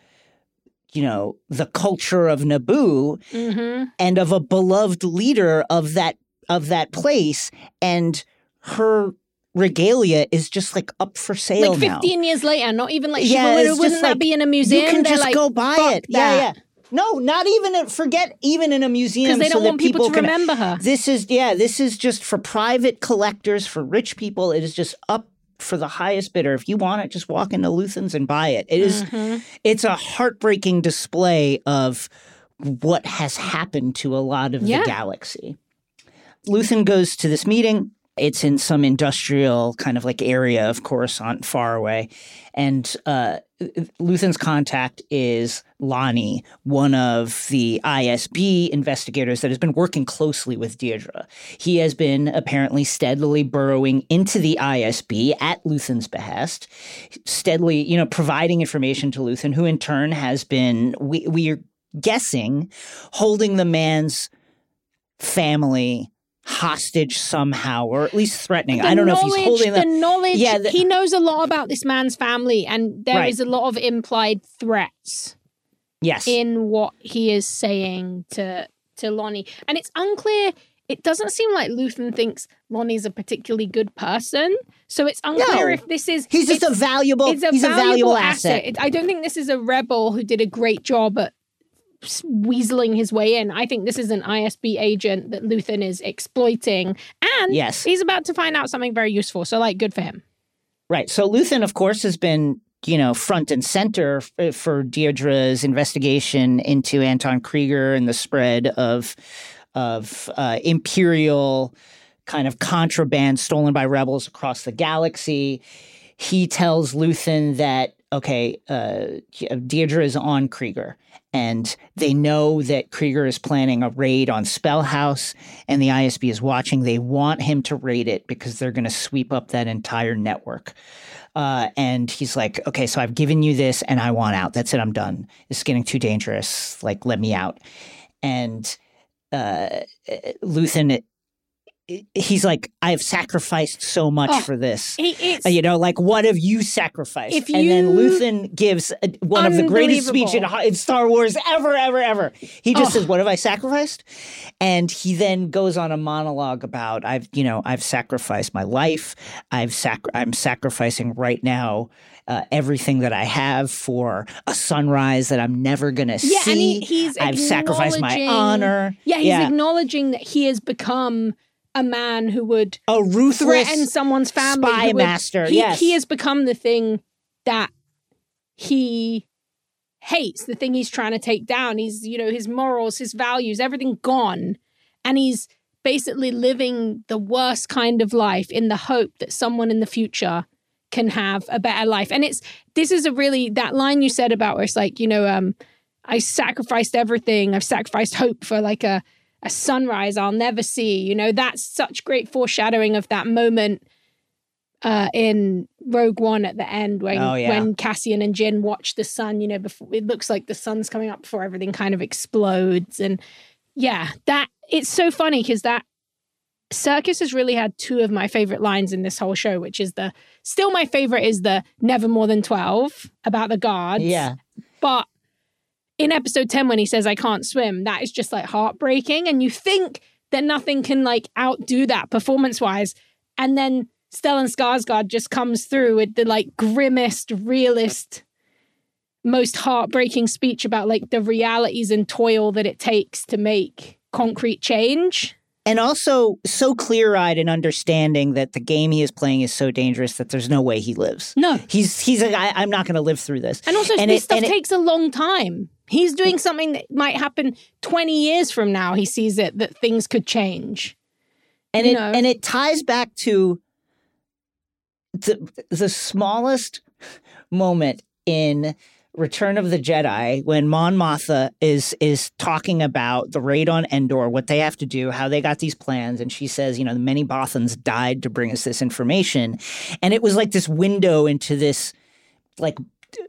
Speaker 2: You know, the culture of Naboo
Speaker 3: Mhm.
Speaker 2: and of a beloved leader of that of that place and her regalia is just like up for sale
Speaker 3: Like
Speaker 2: now.
Speaker 3: 15 years later, not even like
Speaker 2: Yeah,
Speaker 3: yeah, wouldn't that
Speaker 2: like,
Speaker 3: be in a museum?
Speaker 2: You can
Speaker 3: They're
Speaker 2: just
Speaker 3: like,
Speaker 2: go buy it. Yeah,
Speaker 3: that."
Speaker 2: yeah. No, not even a, forget even in a museum
Speaker 3: Because they don't
Speaker 2: that
Speaker 3: want people, to
Speaker 2: can,
Speaker 3: remember her.
Speaker 2: This is yeah, this is just for private collectors, for rich people. It is just up for the highest bidder. If you want it, just walk into Luthen's and buy it. It is-
Speaker 3: Mhm.
Speaker 2: it's a heartbreaking display of what has happened to a lot of
Speaker 3: Yeah.
Speaker 2: the galaxy. Luthen goes to this meeting. It's in some industrial kind of like area of Coruscant, far away. And uh, Luthen's contact is Lonni, one of the ISB investigators that has been working closely with Dedra. He has been apparently steadily burrowing into the ISB at Luthen's behest, steadily, you know, providing information to Luthen, who in turn has been, we, we are guessing, holding the man's family hostage somehow, or at least threatening.
Speaker 3: The
Speaker 2: I don't know if he's holding
Speaker 3: the
Speaker 2: them.
Speaker 3: knowledge.
Speaker 2: Yeah, the-
Speaker 3: he knows a lot about this man's family, and there is
Speaker 2: Right.
Speaker 3: a lot of implied threats
Speaker 2: Yes.
Speaker 3: in what he is saying to to Lonni, and it's unclear. It doesn't seem like Luthen thinks Lonni's a particularly good person, so it's unclear
Speaker 2: No.
Speaker 3: if this is.
Speaker 2: he's just a valuable
Speaker 3: it's a
Speaker 2: he's
Speaker 3: valuable,
Speaker 2: a valuable
Speaker 3: asset.
Speaker 2: asset.
Speaker 3: It- I don't think this is a rebel who did a great job at weaseling his way in. I think this is an ISB agent that Luthen is exploiting, and
Speaker 2: Yes.
Speaker 3: he's about to find out something very useful. So, like, good for him.
Speaker 2: Right. So Luthen, of course, has been, you know, front and center f- for Dedra's investigation into Anto Kreegyr and the spread of of uh, imperial kind of contraband stolen by rebels across the galaxy. He tells Luthen that okay, uh, Dedra is on Kreegyr. And they know that Kreegyr is planning a raid on Spellhaus, and the ISB is watching. They want him to raid it because they're going to sweep up that entire network. Uh, and he's like, okay, so I've given you this and I want out. That's it. I'm done. It's getting too dangerous. Like, let me out. And uh, Luthen he's like, I've sacrificed so much
Speaker 3: Oh,
Speaker 2: for this.
Speaker 3: It-
Speaker 2: Uh, you know, like what have you sacrificed?
Speaker 3: If
Speaker 2: and then
Speaker 3: you-
Speaker 2: Luthen gives a, one of the greatest speech in, in Star Wars ever, ever, ever. He just
Speaker 3: Oh.
Speaker 2: says, "What have I sacrificed?" And he then goes on a monologue about, "I've, you know, I've sacrificed my life. I've sac- I'm sacrificing right now." Uh, everything that I have for a sunrise that I'm never gonna
Speaker 3: yeah,
Speaker 2: see.
Speaker 3: and he, he's
Speaker 2: I've sacrificed my honor.
Speaker 3: Yeah, he's
Speaker 2: Yeah.
Speaker 3: acknowledging that he has become a man who would
Speaker 2: a ruthless
Speaker 3: threaten someone's family.
Speaker 2: spy
Speaker 3: would-
Speaker 2: master,
Speaker 3: He,
Speaker 2: yes.
Speaker 3: he has become the thing that he hates, the thing he's trying to take down. He's, you know, his morals, his values, everything gone. And he's basically living the worst kind of life in the hope that someone in the future can have a better life. And it's this is a really that line you said about where it's like, you know, um, I sacrificed everything. I've sacrificed hope for like a a sunrise I'll never see. You know, that's such great foreshadowing of that moment uh, in Rogue One at the end when
Speaker 2: Oh, yeah.
Speaker 3: when Cassian and Jyn watch the sun. You know, before it looks like the sun's coming up before everything kind of explodes. And yeah, that it's so funny because that Serkis has really had two of my favorite lines in this whole show, which is the still my favorite is the never more than 12 about the guards.
Speaker 2: Yeah.
Speaker 3: But in episode 10, when he says, I can't swim, that is just like heartbreaking. And you think that nothing can like outdo that performance wise. And then Stellan Skarsgård just comes through with the like grimmest, realist, most heartbreaking speech about like the realities and toil that it takes to make concrete change.
Speaker 2: and also so clear-eyed and understanding that the game he is playing is so dangerous that there's no way he lives.
Speaker 3: No.
Speaker 2: He's he's like I, I'm not going to live through this.
Speaker 3: And also,
Speaker 2: And
Speaker 3: this
Speaker 2: it-
Speaker 3: stuff
Speaker 2: and it-
Speaker 3: takes a long time. He's doing something that might happen 20 years from now. He sees it that things could change.
Speaker 2: and
Speaker 3: you
Speaker 2: it
Speaker 3: know.
Speaker 2: and it ties back to the the smallest moment in Return of the Jedi when Mon Mothma is is talking about the raid on Endor, what they have to do, how they got these plans, and she says, you know, the many Bothans died to bring us this information, and it was like this window into this like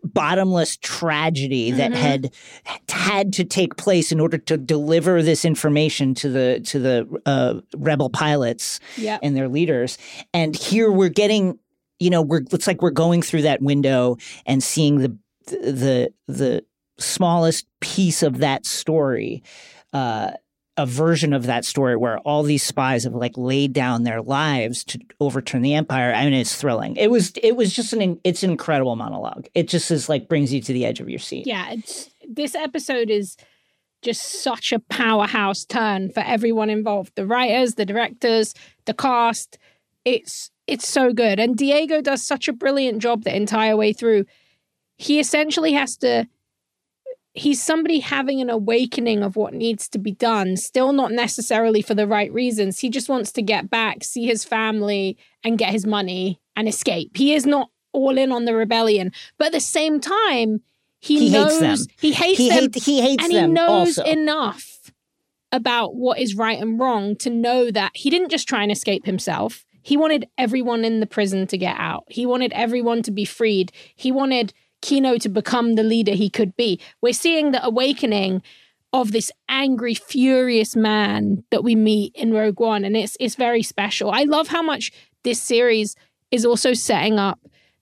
Speaker 2: bottomless tragedy that
Speaker 3: Mm-hmm.
Speaker 2: had had to take place in order to deliver this information to the to the uh, rebel pilots
Speaker 3: Yep.
Speaker 2: and their leaders. And here we're getting, you know, we're it's like we're going through that window and seeing the the the smallest piece of that story. Uh, a version of that story where all these spies have like laid down their lives to overturn the empire. I mean, it's thrilling. It was it was just an it's an incredible monologue. It just is like brings you to the edge of your seat.
Speaker 3: Yeah, it's, this episode is just such a powerhouse turn for everyone involved the writers, the directors, the cast. It's it's so good. And Diego does such a brilliant job the entire way through. He essentially has to he's somebody having an awakening of what needs to be done, still not necessarily for the right reasons. He just wants to get back, see his family, and get his money and escape. He is not all in on the rebellion. But at the same time, he,
Speaker 2: He hates
Speaker 3: knows
Speaker 2: them.
Speaker 3: he hates
Speaker 2: He
Speaker 3: them
Speaker 2: hate, he hates
Speaker 3: and he knows
Speaker 2: also.
Speaker 3: enough about what is right and wrong to know that he didn't just try and escape himself. He wanted everyone in the prison to get out. He wanted everyone to be freed. He wanted Kino to become the leader he could be. We're seeing the awakening of this angry, furious man that we meet in Rogue One, and it's it's very special. I love how much this series is also setting up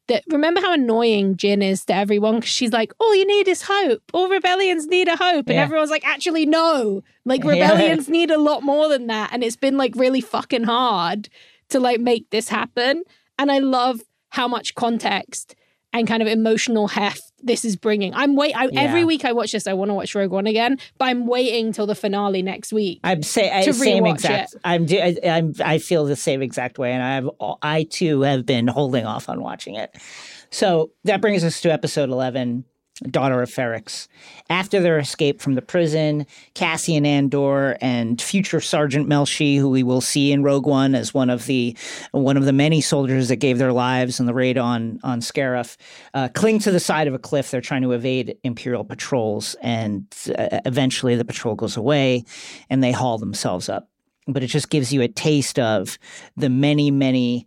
Speaker 3: that remember how annoying Jyn is to everyone because she's like, all you need is hope. All rebellions need a hope. And
Speaker 2: Yeah.
Speaker 3: everyone's like, actually, no. Like
Speaker 2: Yeah.
Speaker 3: rebellions need a lot more than that. And it's been like really fucking hard to like make this happen. And I love how much context and kind of emotional heft this is bringing. I'm wait. I, Every week I watch this, I want to watch Rogue One again, but I'm waiting till the finale next week.
Speaker 2: I'm say I, same exact.
Speaker 3: it.
Speaker 2: I'm do- I, I'm I feel the same exact way, and I have I too have been holding off on watching it. So that brings us to episode eleven, Daughter of Ferrix. After their escape from the prison, Cassian Andor and future Sergeant Melshi, who we will see in Rogue One as one of the one of the many soldiers that gave their lives in the raid on on Scarif, uh, cling to the side of a cliff. They're trying to evade Imperial patrols, and uh, eventually the patrol goes away, and they haul themselves up. But it just gives you a taste of the many, many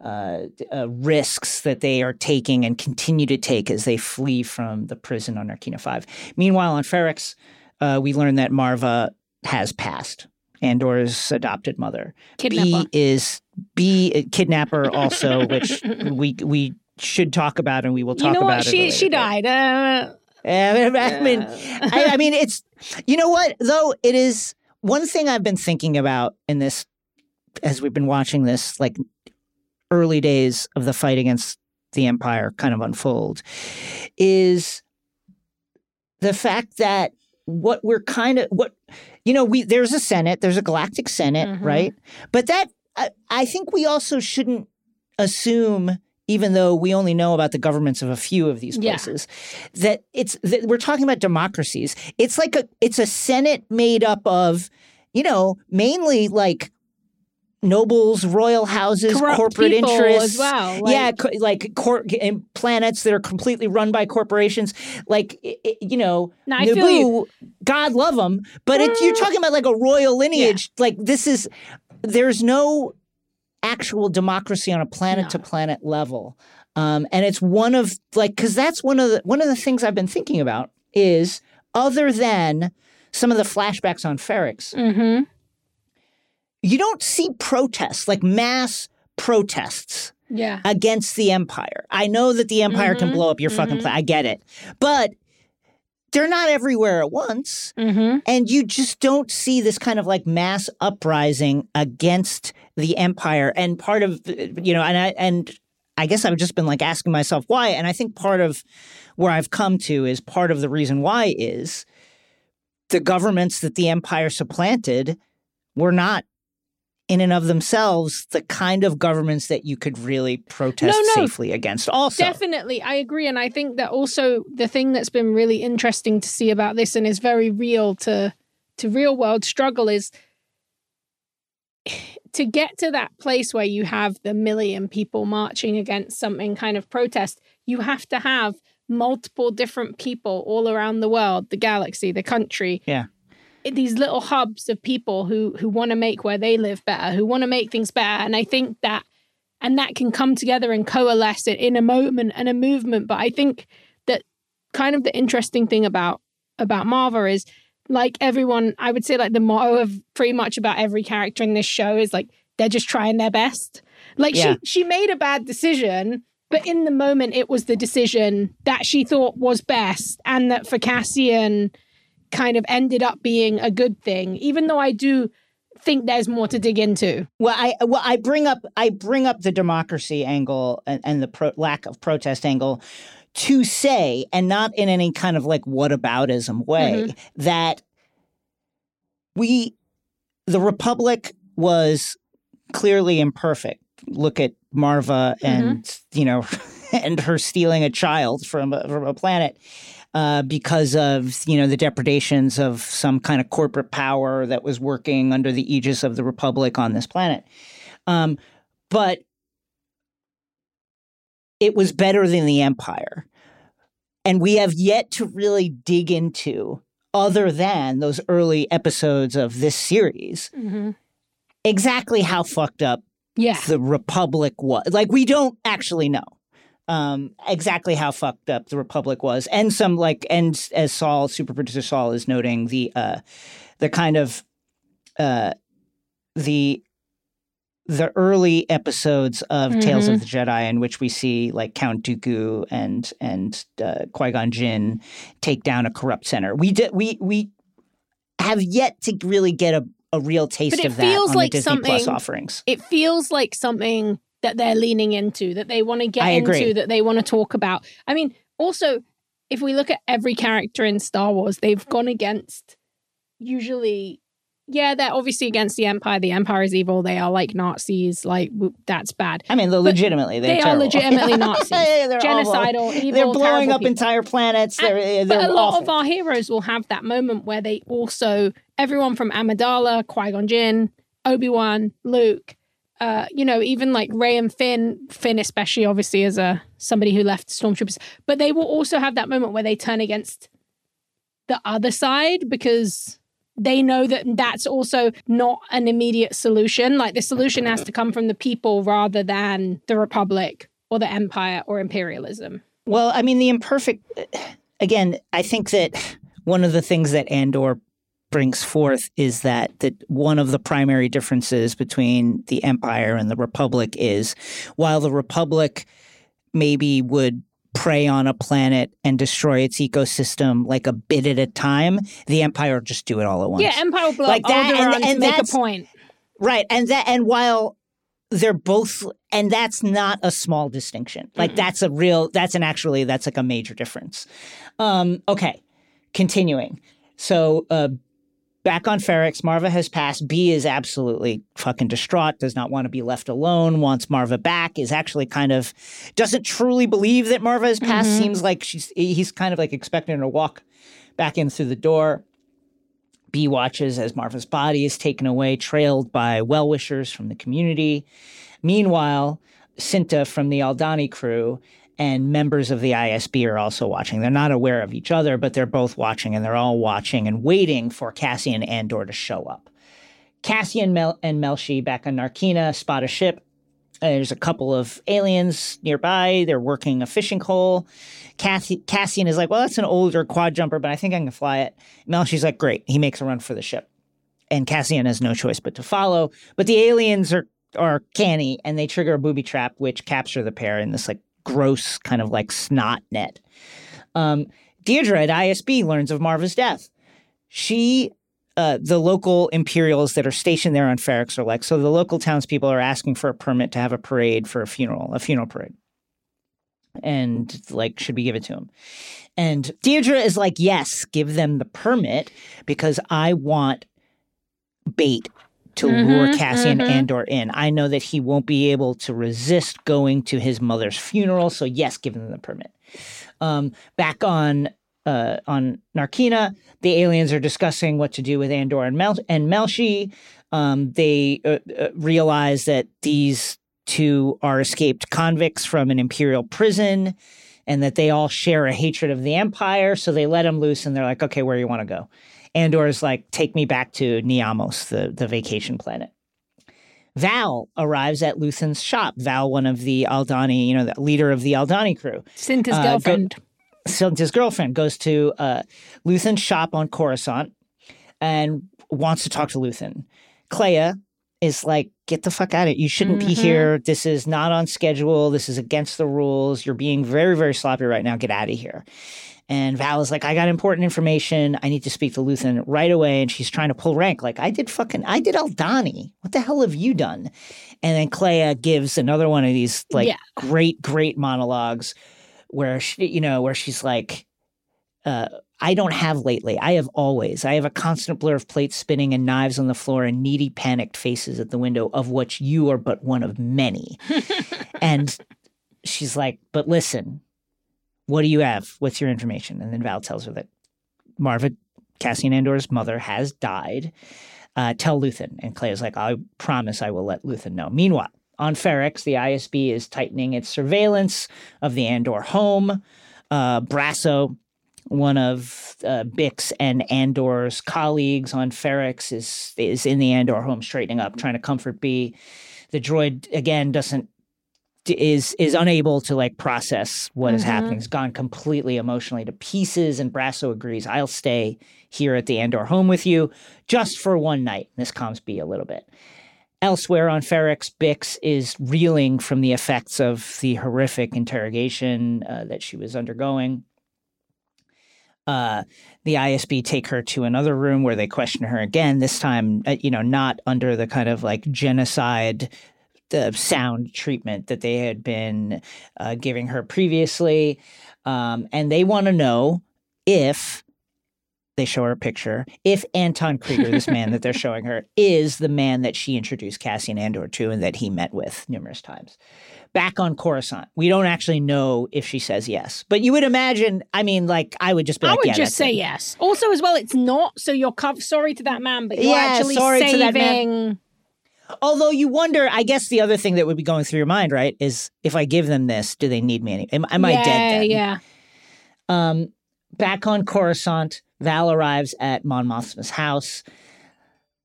Speaker 2: uh, uh, risks that they are taking and continue to take as they flee from the prison on Narkina 5. Meanwhile, on Ferrix, uh, we learn that Marva has passed. Andor's adopted mother.
Speaker 3: Kidnapper.
Speaker 2: B is B uh, kidnapper also, which we we should talk about and we will talk about it.
Speaker 3: you know
Speaker 2: about
Speaker 3: what? She
Speaker 2: later.
Speaker 3: she died. Uh,
Speaker 2: I mean, I, I mean, it's you know what though it is one thing I've been thinking about in this as we've been watching this like early days of the fight against the empire kind of unfold is the fact that what we're kind of what you know we there's a senate there's a galactic senate
Speaker 3: Mhm.
Speaker 2: right but that I, I think we also shouldn't assume even though we only know about the governments of a few of these
Speaker 3: Yeah.
Speaker 2: places that it's that we're talking about democracies it's like a it's a senate made up of you know mainly like nobles royal houses
Speaker 3: corrupt
Speaker 2: corporate interests
Speaker 3: well. Like,
Speaker 2: yeah, co- like cor- planets that are completely run by corporations. Like, i- i- you know. Naboo, God love them, but it, you're talking about like a royal lineage. Like, this is, there's no actual democracy on a planet to planet level. Um, and it's one of like, because that's one of the one of the things I've been thinking about is other than some of the flashbacks on Ferrix.
Speaker 3: Mm-hmm.
Speaker 2: You don't see protests like mass protests
Speaker 3: Yeah.
Speaker 2: against the empire. I know that the empire can
Speaker 3: Mhm,
Speaker 2: blow up your fucking
Speaker 3: mhm.
Speaker 2: planet. I get it. But they're not everywhere at once.
Speaker 3: Mm-hmm.
Speaker 2: And you just don't see this kind of like mass uprising against the empire. And part of, you know, and I, and I guess I've just been like asking myself why. And I think part of where I've come to is part of the reason why is the governments that the empire supplanted were not in and of themselves the kind of governments that you could really protest
Speaker 3: No, no.
Speaker 2: safely against also
Speaker 3: Definitely, I agree, and I think that also the thing that's been really interesting to see about this and is very real to to real world struggle is to get to that place where you have the million people marching against something kind of protest. You have to have multiple different people all around the world, the galaxy, the country.
Speaker 2: Yeah.
Speaker 3: These little hubs of people who who want to make where they live better, who want to make things better, and I think that and that can come together and coalesce it in a moment and a movement. But i think that kind of the interesting thing about about marva is like everyone i would say like the motto of pretty much about every character in this show is like they're just trying their best. Like
Speaker 2: Yeah.
Speaker 3: she she made a bad decision but in the moment it was the decision that she thought was best and that for cassian kind of ended up being a good thing even though i do think there's more to dig into.
Speaker 2: Well, I well I bring up I bring up the democracy angle and, and the pro- lack of protest angle to say, and not in any kind of like whataboutism way, mm-hmm. that we the republic was clearly imperfect. Look at Marva mm-hmm. and you know and her stealing a child from a, from a planet uh, because of you know the depredations of some kind of corporate power that was working under the aegis of the republic on this planet. Um, but it was better than the empire, and we have yet to really dig into other than those early episodes of this series exactly how fucked up
Speaker 3: yeah
Speaker 2: the republic was. Like we don't actually know um, exactly how fucked up the republic was, and some like and as Saul, super producer Saul, is noting the uh, the kind of uh, the the early episodes of Tales of the Jedi, in which we see like Count Dooku and and uh, Qui Gon Jinn take down a corrupt center. We did we we have yet to really get a, a real taste of that
Speaker 3: feels
Speaker 2: on
Speaker 3: like
Speaker 2: the Disney Plus
Speaker 3: something-
Speaker 2: offerings.
Speaker 3: it feels like something that they're leaning into, that they want to get
Speaker 2: I agree.
Speaker 3: into, that they want to talk about. I mean, also, if we look at every character in Star Wars, they've gone against usually, yeah, they're obviously against the Empire. The Empire is evil. They are like Nazis. Like, that's bad.
Speaker 2: I mean, they're legitimately they're
Speaker 3: they are legitimately Nazis.
Speaker 2: They're awful.
Speaker 3: Genocidal, evil,
Speaker 2: They're blowing up
Speaker 3: people.
Speaker 2: entire planets. They're
Speaker 3: And-
Speaker 2: they're
Speaker 3: but a lot
Speaker 2: awful.
Speaker 3: of our heroes will have that moment where they also everyone from Amidala, Qui Gon Jinn, Obi Wan, Luke, uh, you know, even like Rey and Finn, Finn especially, obviously as a somebody who left Stormtroopers, but they will also have that moment where they turn against the other side because they know that that's also not an immediate solution. Like the solution has to come from the people rather than the Republic or the Empire or imperialism.
Speaker 2: Well, I mean, the imperfect. Again, I think that one of the things that Andor brings forth is that that one of the primary differences between the empire and the republic is while the republic maybe would prey on a planet and destroy its ecosystem like a bit at a time the empire will just do it all at once
Speaker 3: Yeah, Empire will blow
Speaker 2: Like that,
Speaker 3: Alderaan
Speaker 2: and- and
Speaker 3: make a point.
Speaker 2: Right. And that and while they're both and that's not a small distinction. Like that's a real that's an actually that's like a major difference. Um okay. Continuing. So uh back on Ferrix, Marva has passed. B is absolutely fucking distraught, does not want to be left alone, wants Marva back, is actually kind of doesn't truly believe that Marva has passed. Mm-hmm. Seems like she's he's kind of like expecting her to walk back in through the door. B watches as Marva's body is taken away, trailed by well wishers from the community. Meanwhile, Cinta from the Aldhani crew and members of the ISB are also watching. They're not aware of each other, but they're both watching and they're all watching and waiting for Cassian Andor to show up. Cassian Mel- and Melshi back on Narkina spot a ship. There's a couple of aliens nearby. They're working a fishing hole. Cassi- Cassian is like, well, that's an older quad jumper, but I think I can fly it. Melshi's like, great. He makes a run for the ship. And Cassian has no choice but to follow. But the aliens are are canny and they trigger a booby trap, which capture the pair in this like gross kind of like snot net. Um, Dedra at ISB learns of Marva's death. She uh, the local Imperials that are stationed there on Ferrix are like, so the local townspeople are asking for a permit to have a parade for a funeral, a funeral parade. And like, should we give it to him? And Dedra is like, yes, give them the permit because I want bait to lure Cassian Andor in. I know that he won't be able to resist going to his mother's funeral. So yes, give them the permit. Um, back on uh, on Narkina, the aliens are discussing what to do with Andor and Mel and Melshi. Um, they uh, uh, realize that these two are escaped convicts from an imperial prison, and that they all share a hatred of the Empire. So they let them loose, and they're like, "Okay, where do you want to go?" Andor is like, "Take me back to Niamos, the the vacation planet." Val arrives at Luthen's shop. Val, one of the Aldhani, you know, the leader of the Aldhani crew.
Speaker 3: Cinta's
Speaker 2: Uh,
Speaker 3: girlfriend.
Speaker 2: So his girlfriend goes to uh, Luthen's shop on Coruscant and wants to talk to Luthen. Kleya is like, get the fuck out of it. You shouldn't be here. This is not on schedule. This is against the rules. You're being very, very sloppy right now. Get out of here. And Val is like, I got important information. I need to speak to Luthen right away. And she's trying to pull rank. Like, I did fucking, I did Aldhani. What the hell have you done? And then Kleya gives another one of these like
Speaker 3: Yeah.
Speaker 2: great, great monologues where she, you know, where she's like, uh, I don't have lately. I have always. I have a constant blur of plates spinning and knives on the floor and needy, panicked faces at the window, of which you are but one of many. and she's like, But listen, what do you have? What's your information? And then Val tells her that Marva, Cassian Andor's mother, has died. Uh, tell Luthen. And Kleya is like, I promise I will let Luthen know. Meanwhile, on Ferrix, the ISB is tightening its surveillance of the Andor home. Uh, Brasso, one of uh, Bix and Andor's colleagues on Ferrix, is is in the Andor home, straightening up, trying to comfort B. The droid again doesn't is is unable to like process what is happening. He's gone completely emotionally to pieces, and Brasso agrees. I'll stay here at the Andor home with you just for one night. This calms B a little bit. Elsewhere on Ferrix, Bix is reeling from the effects of the horrific interrogation uh, that she was undergoing. Uh, the ISB take her to another room where they question her again. This time, uh, you know, not under the kind of like genocide the sound treatment that they had been uh, giving her previously. Um, and they want to know if they show her a picture, if Anto Kreegyr, this man that they're showing her, is the man that she introduced Cassian Andor to and that he met with numerous times. Back on Coruscant, we don't actually know if she says yes, but you would imagine. I mean, like I would just be
Speaker 3: I
Speaker 2: like,
Speaker 3: would
Speaker 2: yeah,
Speaker 3: just say
Speaker 2: it.
Speaker 3: yes. Also, as well, it's not. So you're cov- sorry to that man, but you're
Speaker 2: Yeah,
Speaker 3: actually
Speaker 2: sorry to that man. Although you wonder, I guess the other thing that would be going through your mind, right, is if I give them this, do they need me? Any- am, am I dead then?
Speaker 3: Yeah.
Speaker 2: Um, back on Coruscant, Val arrives at Mon Mothma's house.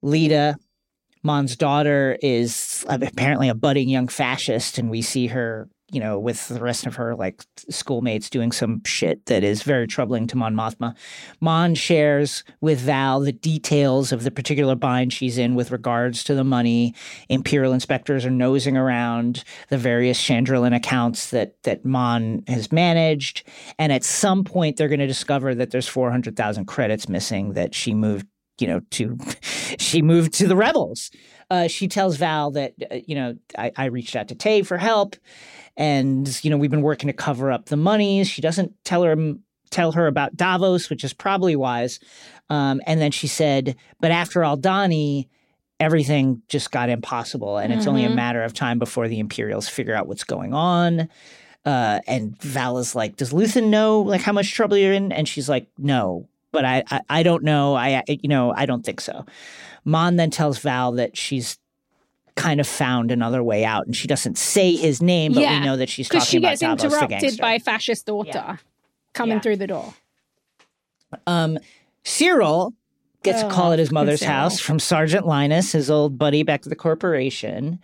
Speaker 2: Leida, Mon's daughter, is apparently a budding young fascist, and we see her you know, with the rest of her like schoolmates doing some shit that is very troubling to Mon Mothma. Mon shares with Val the details of the particular bind she's in with regards to the money. Imperial inspectors are nosing around the various Chandrilan accounts that that Mon has managed, and at some point they're going to discover that there's four hundred thousand credits missing that she moved you know, to she moved to the rebels. Uh, she tells Val that uh, you know I, I, reached out to Tay for help, and you know we've been working to cover up the monies. She doesn't tell her tell her about Davos, which is probably wise. Um, and then she said, but after Aldhani, everything just got impossible, and mm-hmm. it's only a mm-hmm. matter of time before the Imperials figure out what's going on. Uh, and Val is like, "Does Luthen know like how much trouble you're in?" And she's like, "No, but I, I, I don't know. I, you know, I don't think so." Mon then tells Val that she's kind of found another way out, and she doesn't say his name, but yeah, we know that she's talking
Speaker 3: she
Speaker 2: about
Speaker 3: Davos
Speaker 2: the
Speaker 3: gets interrupted by fascist daughter yeah. coming yeah. through the door.
Speaker 2: Um, Syril gets oh, a call at his mother's house from Sergeant Linus, his old buddy back to the corporation.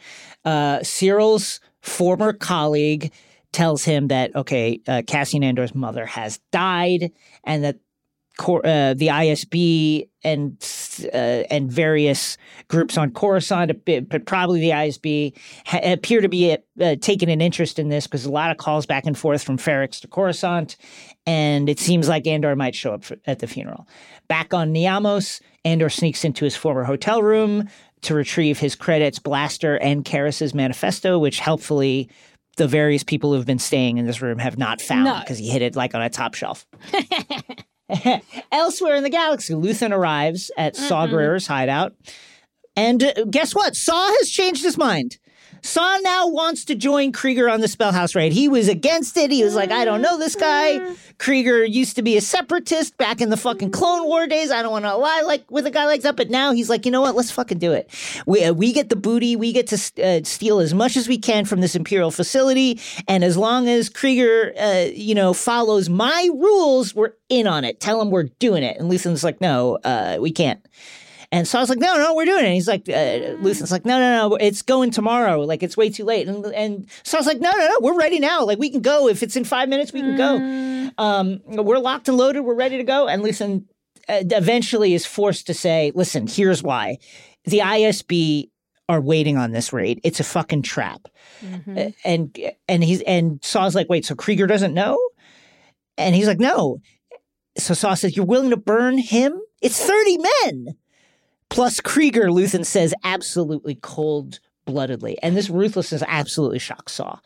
Speaker 2: Uh, Syril's former colleague tells him that okay, uh, Cassian Andor's mother has died, and that uh, the ISB and uh, and various groups on Coruscant, but probably the ISB ha- appear to be uh, taking an interest in this because a lot of calls back and forth from Ferrix to Coruscant, and it seems like Andor might show up for, at the funeral. Back on Niamos, Andor sneaks into his former hotel room to retrieve his credits, blaster, and Karis's manifesto, which helpfully the various people who've been staying in this room have not found because no. he hid it like on a top shelf. Elsewhere in the galaxy, Luthen arrives at Saw Gerrera's hideout. And uh, guess what? Saw has changed his mind. Saw now wants to join Kreegyr on the Spellhaus raid. He was against it. He was like, I don't know this guy. Kreegyr used to be a separatist back in the fucking Clone War days. I don't want to lie like with a guy like that. But now he's like, you know what? Let's fucking do it. We uh, we get the booty. We get to uh, steal as much as we can from this Imperial facility. And as long as Kreegyr, uh, you know, follows my rules, we're in on it. Tell him we're doing it. And Luthen's like, no, uh, we can't. And so I was like, no, no, we're doing it. And he's like, uh, Luthen's like, no, no, no, it's going tomorrow. Like, it's way too late. And, and so I was like, no, no, no, we're ready now. Like, we can go. If it's in five minutes, we can go. Mm. Um, we're locked and loaded. We're ready to go. And Luthen uh, eventually is forced to say, listen, here's why. The ISB are waiting on this raid. It's a fucking trap. Mm-hmm. And and he's and Saw's like, wait, so Kreegyr doesn't know? And he's like, no. So Saw says, You're willing to burn him? It's 30 men. Plus, Kreegyr, Luthen says absolutely cold bloodedly. And this ruthlessness absolutely shocks Saw.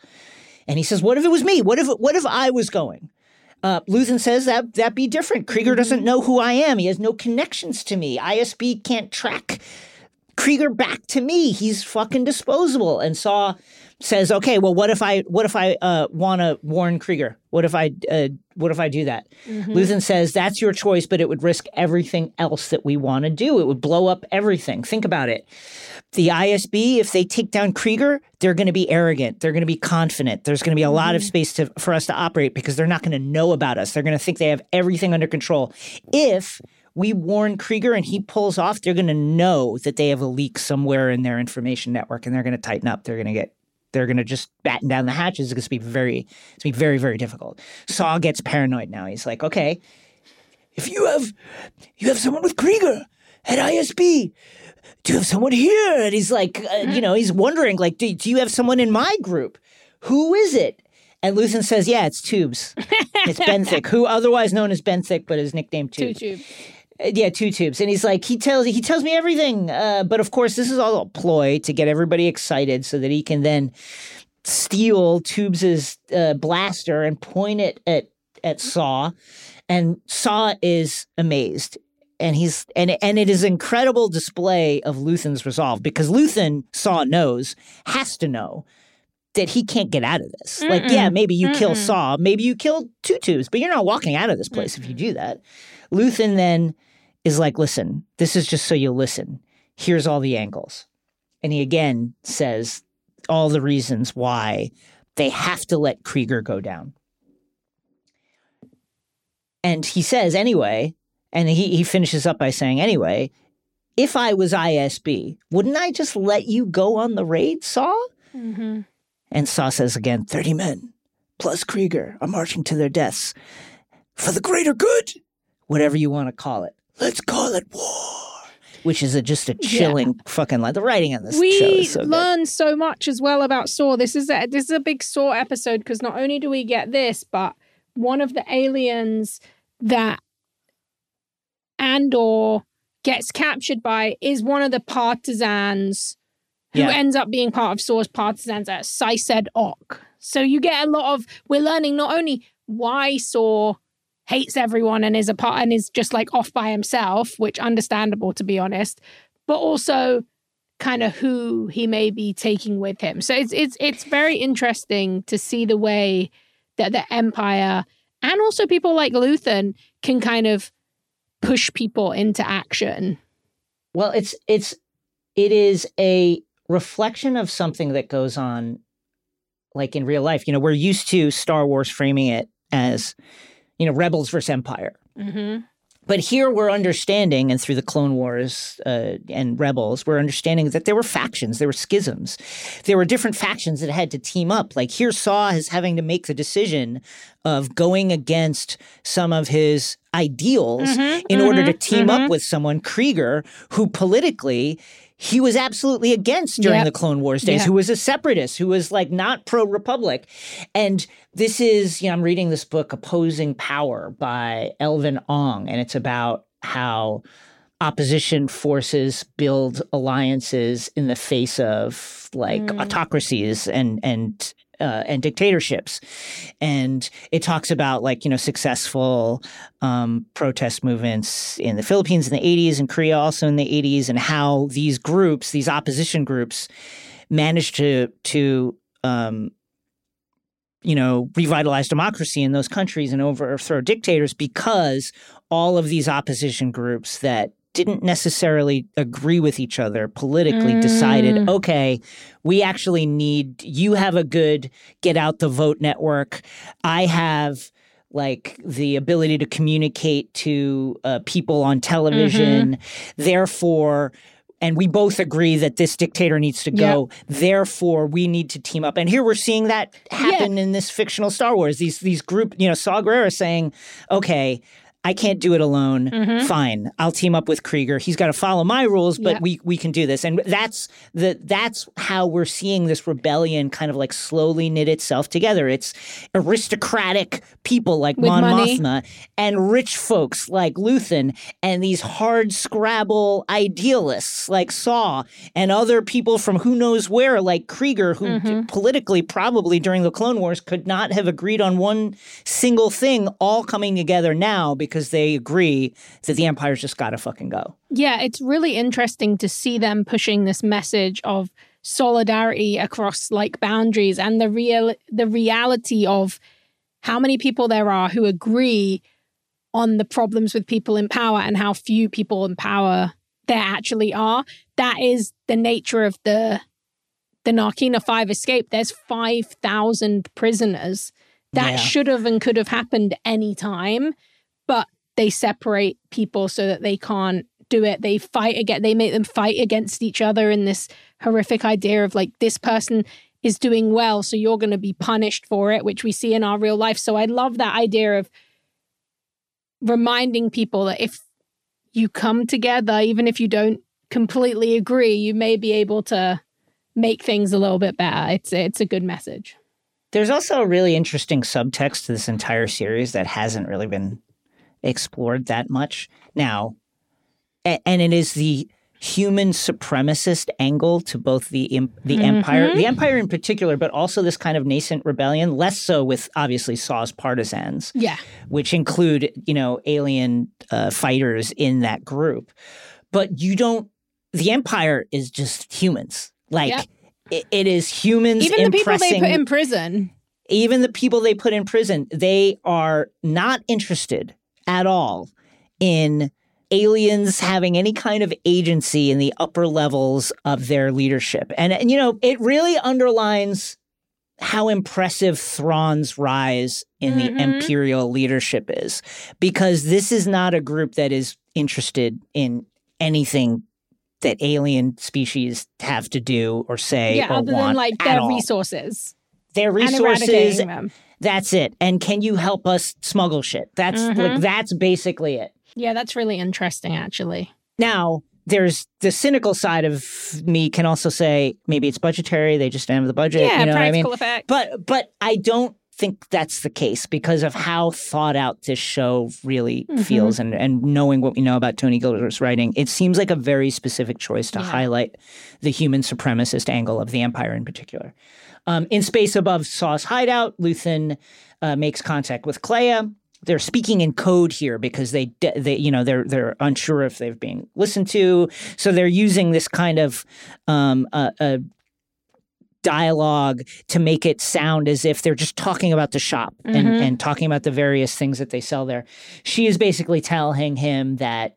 Speaker 2: And he says, What if it was me? What if what if I was going? Uh, Luthen says that that be different. Kreegyr doesn't know who I am. He has no connections to me. ISB can't track Kreegyr back to me. He's fucking disposable. And Saw says, okay, well, what if I what if I uh, want to warn Kreegyr? What if I uh, what if I do that? Mm-hmm. Luthen says that's your choice, but it would risk everything else that we want to do. It would blow up everything. Think about it. The ISB, if they take down Kreegyr, they're going to be arrogant. They're going to be confident. There's going to be a mm-hmm. lot of mm-hmm. space to, for us to operate because they're not going to know about us. They're going to think they have everything under control. If we warn Kreegyr and he pulls off, they're going to know that they have a leak somewhere in their information network and they're going to tighten up. They're going to get they're going to just batten down the hatches. It's going to be very, it's going to be very, very difficult. Saw gets paranoid now. He's like, okay, if you have, you have someone with Kreegyr at ISB, do you have someone here? And he's like, uh, you know, he's wondering, like, do, do you have someone in my group? Who is it? And Luthen says, yeah, it's Tubes. it's Benthic, who otherwise known as Benthic, but is nicknamed Tubes.
Speaker 3: Two Tube.
Speaker 2: Uh, yeah, two tubes, and he's like he tells he tells me everything. Uh, but of course, this is all a ploy to get everybody excited so that he can then steal Tubes's uh, blaster and point it at at Saw, and Saw is amazed. And he's and and it is incredible display of Luthen's resolve because Luthen Saw knows has to know that he can't get out of this. Mm-mm. Like, yeah, maybe you Mm-mm. kill Saw, maybe you kill two tubes, but you're not walking out of this place Mm-mm. if you do that. Luthen then is like, listen, this is just so you listen. Here's all the angles. And he again says all the reasons why they have to let Kreegyr go down. And he says, anyway, and he, he finishes up by saying, anyway, if I was ISB, wouldn't I just let you go on the raid, Saw? Mm-hmm. And Saw says again, 30 men plus Kreegyr are marching to their deaths for the greater good, whatever you want to call it. Let's call it war. Which is a, just a chilling fucking line. The writing on this show
Speaker 3: we
Speaker 2: is so good.
Speaker 3: learn so much as well about Saw. This is a this is a big Saw episode because not only do we get this, but one of the aliens that Andor gets captured by is one of the partisans who
Speaker 2: Yeah.
Speaker 3: ends up being part of Saw's partisans at Sised Ok. So you get a lot of we're learning not only why Saw hates everyone and is a part and is just like off by himself, which understandable to be honest, but also kind of who he may be taking with him. So it's it's it's very interesting to see the way that the Empire and also people like Luthen can kind of push people into action.
Speaker 2: Well, it's it's it is a reflection of something that goes on like in real life. You know, we're used to Star Wars framing it as, you know, rebels versus empire.
Speaker 3: Mm-hmm.
Speaker 2: But here we're understanding, and through the Clone Wars uh, and Rebels, we're understanding that there were factions, there were schisms, there were different factions that had to team up. Like here, Saw is having to make the decision of going against some of his ideals in order to team up with someone, Kreegyr, who politically he was absolutely against during
Speaker 3: Yep.
Speaker 2: the Clone Wars days,
Speaker 3: Yeah.
Speaker 2: who was a separatist, who was like not pro Republic. And this is, you know, I'm reading this book, Opposing Power by Elvin Ong, and it's about how opposition forces build alliances in the face of like mm. autocracies and and uh, and dictatorships, and it talks about like you know successful um, protest movements in the Philippines in the 80s and Korea also in the 80s, and how these groups, these opposition groups, managed to to um, you know revitalize democracy in those countries and overthrow dictators because all of these opposition groups that didn't necessarily agree with each other politically decided okay we actually need you have a good get out the vote network. I have like the ability to communicate to uh, people on television. Therefore and we both agree that this dictator needs to go. Therefore we need to team up. And here we're seeing that happen in this fictional star wars. These these group you know Saw Gerrera saying okay I can't do it alone. Fine, I'll team up with Kreegyr. He's got to follow my rules, but
Speaker 3: Yeah.
Speaker 2: we we can do this. And that's the that's how we're seeing this rebellion kind of like slowly knit itself together. It's aristocratic people like
Speaker 3: With
Speaker 2: Mon
Speaker 3: money.
Speaker 2: Mothma and rich folks like Luthen and these hard scrabble idealists like Saw and other people from who knows where like Kreegyr who
Speaker 3: Mm-hmm.
Speaker 2: d- politically probably during the Clone Wars could not have agreed on one single thing all coming together now because they agree that the Empire's just got to fucking go.
Speaker 3: Yeah, it's really interesting to see them pushing this message of solidarity across like boundaries and the real the reality of how many people there are who agree on the problems with people in power and how few people in power there actually are. That is the nature of the the Narkina 5 escape. There's 5,000 prisoners. That
Speaker 2: Yeah.
Speaker 3: should have and could have happened any time, but they separate people so that they can't do it. They fight again. They make them fight against each other in this horrific idea of like this person is doing well, so you're going to be punished for it, which we see in our real life. So I love that idea of reminding people that if you come together, even if you don't completely agree, you may be able to make things a little bit better. It's it's a good message.
Speaker 2: There's also a really interesting subtext to this entire series that hasn't really been explored that much. Now, and it is the human supremacist angle to both the the empire, the empire in particular, but also this kind of nascent rebellion. Less so with obviously Saw's partisans,
Speaker 3: Yeah.
Speaker 2: which include you know alien uh, fighters in that group. But you don't. The empire is just humans. Like
Speaker 3: Yeah.
Speaker 2: it, it is humans.
Speaker 3: Even the people they put in prison.
Speaker 2: even the people they put in prison, they are not interested at all in aliens having any kind of agency in the upper levels of their leadership. And, and you know, it really underlines how impressive Thrawn's rise in the mm-hmm. imperial leadership is because this is not a group that is interested in anything that alien species have to do or say
Speaker 3: Yeah,
Speaker 2: or
Speaker 3: other
Speaker 2: want
Speaker 3: than like their
Speaker 2: all.
Speaker 3: resources.
Speaker 2: their
Speaker 3: and
Speaker 2: resources.
Speaker 3: eradicating them.
Speaker 2: That's it. And can you help us smuggle shit? That's
Speaker 3: Mhm.
Speaker 2: like that's basically it.
Speaker 3: Yeah, that's really interesting, actually.
Speaker 2: Now, there's the cynical side of me can also say maybe it's budgetary. They just don't have the budget.
Speaker 3: Yeah,
Speaker 2: you know what I
Speaker 3: practical
Speaker 2: mean?
Speaker 3: effects.
Speaker 2: But but I don't think that's the case because of how thought out this show really
Speaker 3: Mhm.
Speaker 2: feels and, and knowing what we know about Tony Gilroy's writing, it seems like a very specific choice to
Speaker 3: Yeah.
Speaker 2: highlight the human supremacist angle of the Empire in particular. Um, in space above Saw's hideout, Luthen uh, makes contact with Kleya. They're speaking in code here because they, de- they, you know, they're they're unsure if they're being listened to. So they're using this kind of um, uh, uh, dialogue to make it sound as if they're just talking about the shop and,
Speaker 3: Mhm.
Speaker 2: and talking about the various things that they sell there. She is basically telling him that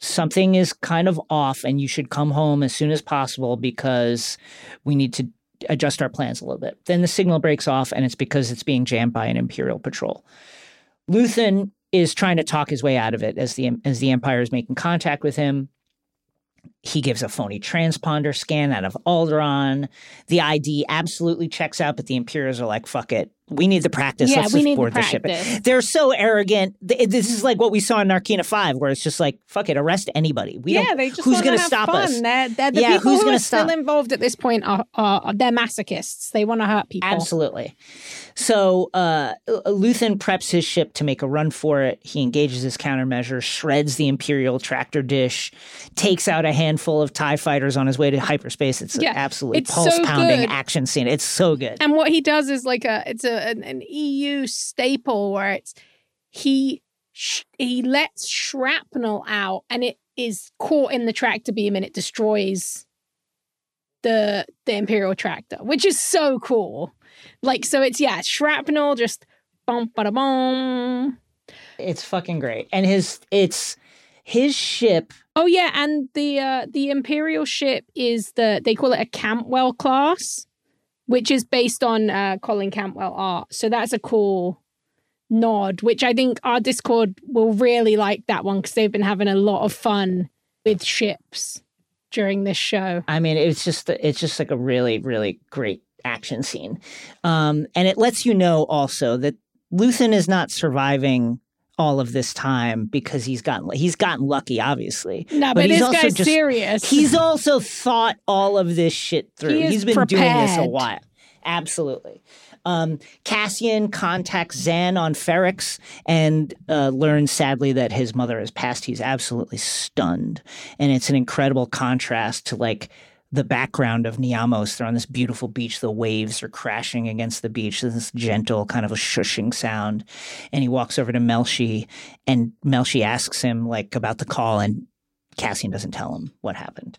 Speaker 2: something is kind of off and you should come home as soon as possible because we need to adjust our plans a little bit. Then the signal breaks off and it's because it's being jammed by an Imperial patrol. Luthen is trying to talk his way out of it as the as the Empire is making contact with him. He gives a phony transponder scan out of Alderaan. The ID absolutely checks out, but the Imperials are like, "Fuck it, we need the practice.
Speaker 3: Yeah,
Speaker 2: Let's
Speaker 3: we
Speaker 2: just
Speaker 3: need the
Speaker 2: board the ship." They're so arrogant. This is like what we saw in Narkina Five, where it's just like, "Fuck it, arrest anybody." We
Speaker 3: yeah,
Speaker 2: don't.
Speaker 3: they just
Speaker 2: who's gonna
Speaker 3: have
Speaker 2: stop
Speaker 3: fun.
Speaker 2: us?
Speaker 3: They're, they're the
Speaker 2: Yeah,
Speaker 3: people
Speaker 2: who's
Speaker 3: who are
Speaker 2: stop?
Speaker 3: still involved at this point are, are they're masochists. They want to hurt people.
Speaker 2: Absolutely. So uh, Luthen preps his ship to make a run for it. He engages his countermeasure, shreds the Imperial tractor dish, takes out a handful of TIE fighters on his way to hyperspace. It's
Speaker 3: Yeah,
Speaker 2: an
Speaker 3: so
Speaker 2: pulse pounding
Speaker 3: good.
Speaker 2: action scene. It's so good.
Speaker 3: And what he does is like a it's a an, an EU staple where it's he sh- he lets shrapnel out and it is caught in the tractor beam and it destroys the the imperial tractor, which is so cool. Like so, it's yeah, shrapnel just bum ba boom.
Speaker 2: It's fucking great. And his it's his ship.
Speaker 3: Oh yeah, and the uh the imperial ship is the they call it a Cantwell class, which is based on uh Colin Cantwell art. So that's a cool nod, which I think our Discord will really like that one because they've been having a lot of fun with ships during this show.
Speaker 2: I mean, it's just it's just like a really really great action scene, um, and it lets you know also that Luthen is not surviving all of this time because he's gotten he's gotten lucky, obviously.
Speaker 3: No,
Speaker 2: But
Speaker 3: but,
Speaker 2: he's
Speaker 3: this
Speaker 2: also
Speaker 3: guy's
Speaker 2: just-
Speaker 3: serious.
Speaker 2: He's also thought all of this shit through.
Speaker 3: He
Speaker 2: He's been doing this a while. Absolutely. Um, Cassian contacts Xan on Ferrix and uh, learns sadly that his mother has passed. He's absolutely stunned. And it's an incredible contrast to like the background of Niamos. They're on this beautiful beach. The waves are crashing against the beach. There's this gentle kind of a shushing sound. And he walks over to Melshi and Melshi asks him like about the call and Cassian doesn't tell him what happened.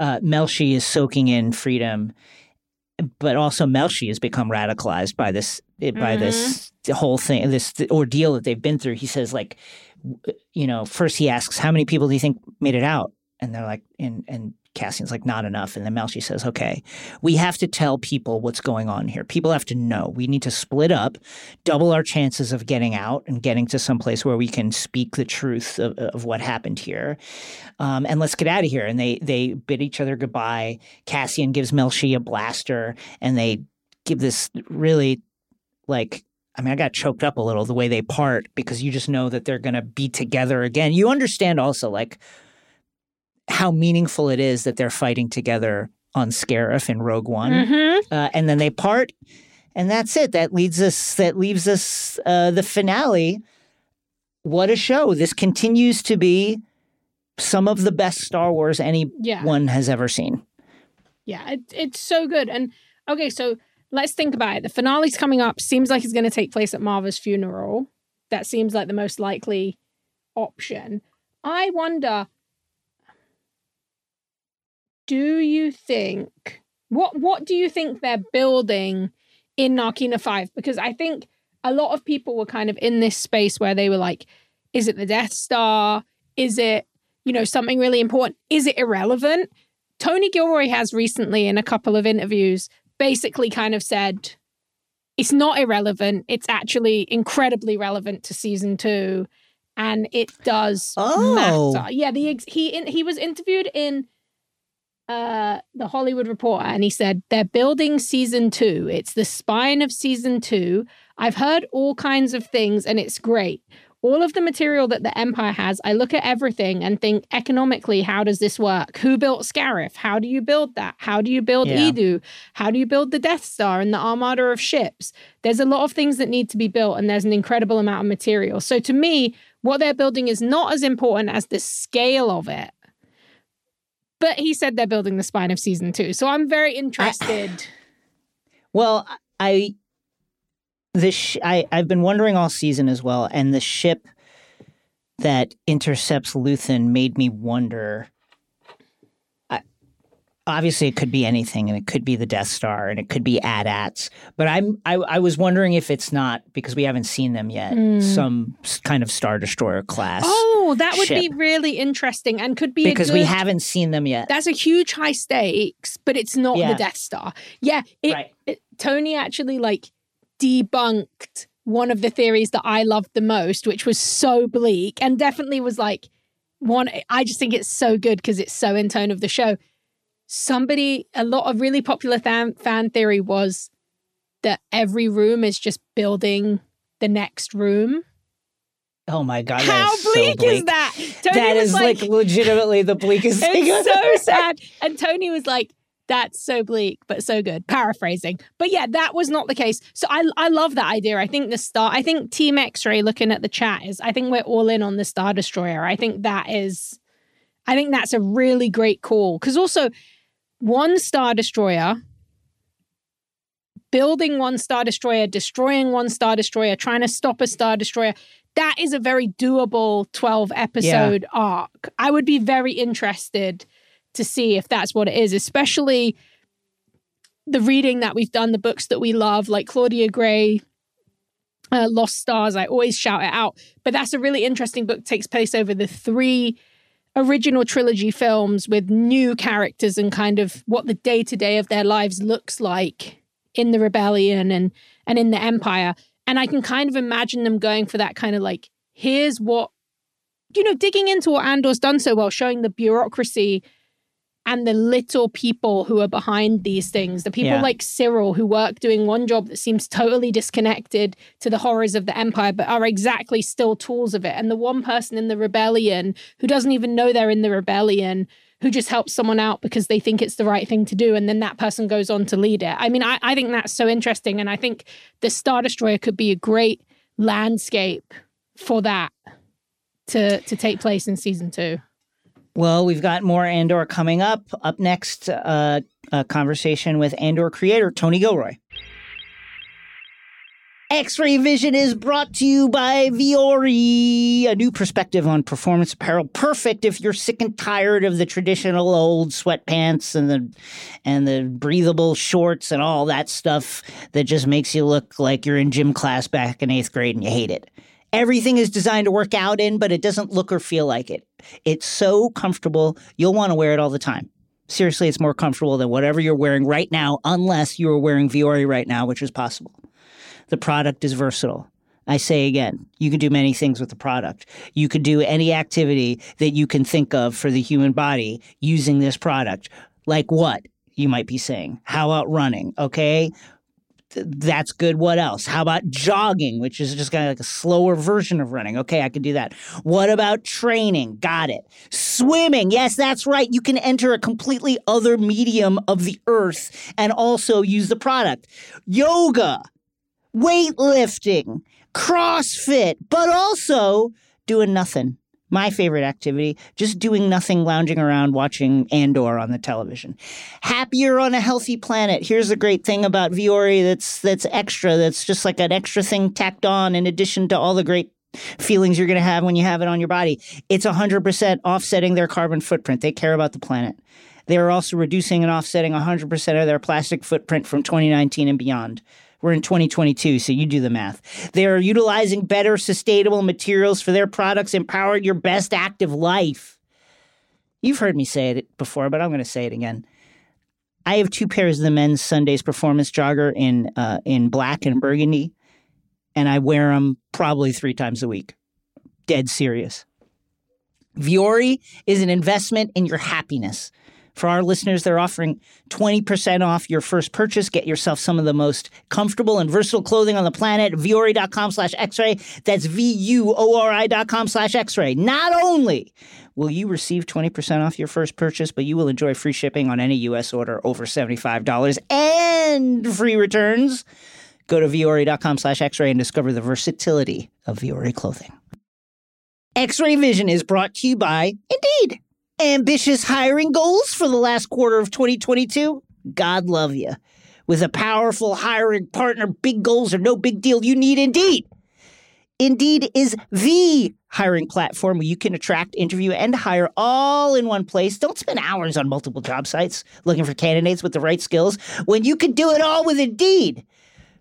Speaker 2: Uh, Melshi is soaking in freedom, but also Melshi has become radicalized by this by this whole thing, this ordeal that they've been through. He says like, you know, first he asks, "How many people do you think made it out?" And they're like, and and Cassian's like, "Not enough." And then Melshi says, "Okay, we have to tell people what's going on here. People have to know. We need to split up, double our chances of getting out and getting to some place where we can speak the truth of, of what happened here. Um, and let's get out of here. And they they bid each other goodbye. Cassian gives Melshi a blaster, and they give this really like. I mean, I got choked up a little the way they part because you just know that they're going to be together again. You understand also like how meaningful it is that they're fighting together on Scarif in Rogue One
Speaker 3: Mhm.
Speaker 2: uh, and then they part, and that's it. That leads us. That leaves us uh, the finale. What a show! This continues to be some of the best Star Wars
Speaker 3: Yeah.
Speaker 2: anyone has ever seen.
Speaker 3: Yeah, it, it's so good. And okay, so let's think about it. The finale's coming up. Seems like it's going to take place at Maarva's funeral. That seems like the most likely option. I wonder do you think what what do you think they're building in Narkina 5 because I think a lot of people were kind of in this space where they were like is it the Death Star is it you know something really important is it irrelevant Tony Gilroy has recently, in a couple of interviews, basically kind of said it's not irrelevant. It's actually incredibly relevant to season two, and it does
Speaker 2: Oh.
Speaker 3: matter. Yeah, the ex- he in, he was interviewed in uh, the Hollywood Reporter and he said, They're building season two. It's the spine of season two. I've heard all kinds of things and it's great. All of the material that the Empire has, I look at everything and think economically, how does this work? Who built Scarif? How do you build that? How do you build
Speaker 2: Yeah.
Speaker 3: Eadu? How do you build the Death Star and the armada of ships? There's a lot of things that need to be built, and there's an incredible amount of material. So to me, what they're building is not as important as the scale of it. But he said they're building the spine of season two. So I'm very interested.
Speaker 2: Well, I the sh- I I've been wondering all season as well, and the ship that intercepts Luthen made me wonder. Obviously, it could be anything, and it could be the Death Star, and it could be AT-ATs. But I'm I, I was wondering if it's not because we haven't seen them yet. Hmm. Some kind of Star Destroyer class.
Speaker 3: oh, that would be really interesting and could be a
Speaker 2: because we haven't seen them yet.
Speaker 3: That's a huge high stakes, but it's not
Speaker 2: Yeah.
Speaker 3: the Death Star. Yeah, it,
Speaker 2: Right.
Speaker 3: it- Tony actually like debunked one of the theories that I loved the most, which was so bleak and definitely was like one. I just think it's so good because it's so in tone of the show. Somebody, a lot of really popular fan, fan theory was that every room is just building the next room.
Speaker 2: oh my god!
Speaker 3: How
Speaker 2: is so
Speaker 3: bleak, is that? Tony
Speaker 2: That is like, legitimately the bleakest thing.
Speaker 3: it's so sad. And Tony was like, that's so bleak, but so good. Paraphrasing. But yeah, that was not the case. So I I love that idea. I think the star I think Team X-Ray looking at the chat is I think we're all in on the Star Destroyer. I think that is I think that's a really great call. Because also one Star Destroyer building one Star Destroyer, destroying one Star Destroyer, trying to stop a Star Destroyer. That is a very doable 12 episode arc. I would be very interested to see if that's what it is, especially the reading that we've done, the books that we love, like Claudia Gray, uh, Lost Stars. I always shout it out. But that's a really interesting book, takes place over the three original trilogy films with new characters and kind of what the day to day of their lives looks like in the rebellion and and in the empire. And i can kind of imagine them going for that kind of like here's what you know digging into what andor's done so well showing the bureaucracy and the little people who are behind these things the people
Speaker 2: Yeah.
Speaker 3: like Syril who work doing one job that seems totally disconnected to the horrors of the empire but are exactly still tools of it. And the one person in the rebellion who doesn't even know they're in the rebellion who just helps someone out because they think it's the right thing to do and then that person goes on to lead it. I mean i, I think that's so interesting and i think the star destroyer could be a great landscape for that to to take place in season two
Speaker 2: Well, we've got more Andor coming up. Up next, uh, a conversation with Andor creator Tony Gilroy. X Ray Vision is brought to you by Vuori, a new perspective on performance apparel. Perfect if you're sick and tired of the traditional old sweatpants and the and the breathable shorts and all that stuff that just makes you look like you're in gym class back in eighth grade and you hate it. Everything is designed to work out in, but it doesn't look or feel like it. It's so comfortable, you'll want to wear it all the time. Seriously, it's more comfortable than whatever you're wearing right now, unless you are wearing Vuori right now, which is possible. The product is versatile. I say again, you can do many things with the product. You could do any activity that you can think of for the human body using this product. Like what? You might be saying. How about running? Okay. Th- That's good. What else? How about jogging, which is just kind of like a slower version of running? Okay, I can do that. What about training? Got it. Swimming. Yes, that's right. You can enter a completely other medium of the earth and also use the product. Yoga weightlifting, CrossFit, but also doing nothing. My favorite activity, just doing nothing, lounging around watching Andor on the television. Happier on a healthy planet. Here's the great thing about Vuori that's that's extra, that's just like an extra thing tacked on in addition to all the great feelings you're going to have when you have it on your body. It's 100% offsetting their carbon footprint. They care about the planet. They are also reducing and offsetting 100% of their plastic footprint from 2019 and beyond. We're in 2022, so you do the math. They are utilizing better sustainable materials for their products, empowering your best active life. You've heard me say it before, but I'm going to say it again. I have two pairs of the men's Sundays performance jogger in uh, in black and burgundy, and I wear them probably three times a week. Dead serious. Vuori is an investment in your happiness. For our listeners, they're offering 20% off your first purchase. Get yourself some of the most comfortable and versatile clothing on the planet. Vuori.com slash x-ray. That's V-U-O-R-I dot com slash x-ray. Not only will you receive 20% off your first purchase, but you will enjoy free shipping on any U.S. order over $75 and free returns. Go to Vuori.com slash x-ray and discover the versatility of Vuori clothing. X-Ray Vision is brought to you by Indeed. Ambitious hiring goals for the last quarter of 2022? God love you. With a powerful hiring partner, big goals are no big deal. You need Indeed. Indeed is the hiring platform where you can attract, interview, and hire all in one place. Don't spend hours on multiple job sites looking for candidates with the right skills when you can do it all with Indeed.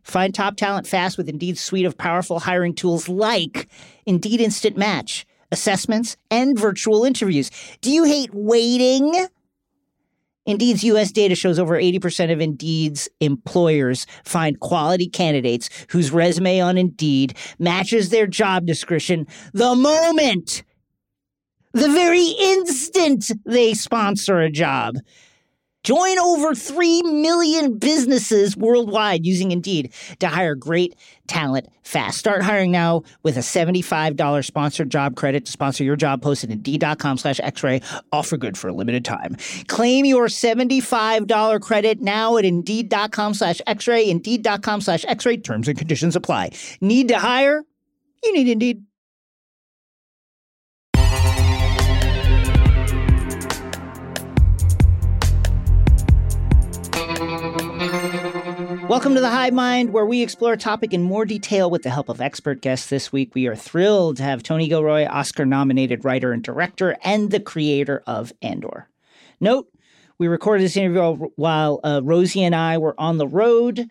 Speaker 2: Find top talent fast with Indeed's suite of powerful hiring tools like Indeed Instant Match assessments, and virtual interviews. Do you hate waiting? Indeed's US data shows over 80% of Indeed's employers find quality candidates whose resume on Indeed matches their job description the moment, the very instant they sponsor a job. Join over 3 million businesses worldwide using Indeed to hire great talent fast. Start hiring now with a $75 sponsored job credit to sponsor your job post at Indeed.com slash x-ray. Offer good for a limited time. Claim your $75 credit now at Indeed.com slash x-ray. Indeed.com slash x-ray. Terms and conditions apply. Need to hire? You need Indeed. Welcome to the Hive Mind, where we explore a topic in more detail with the help of expert guests. This week, we are thrilled to have Tony Gilroy, Oscar nominated writer and director, and the creator of Andor. Note, we recorded this interview while uh, Rosie and I were on the road.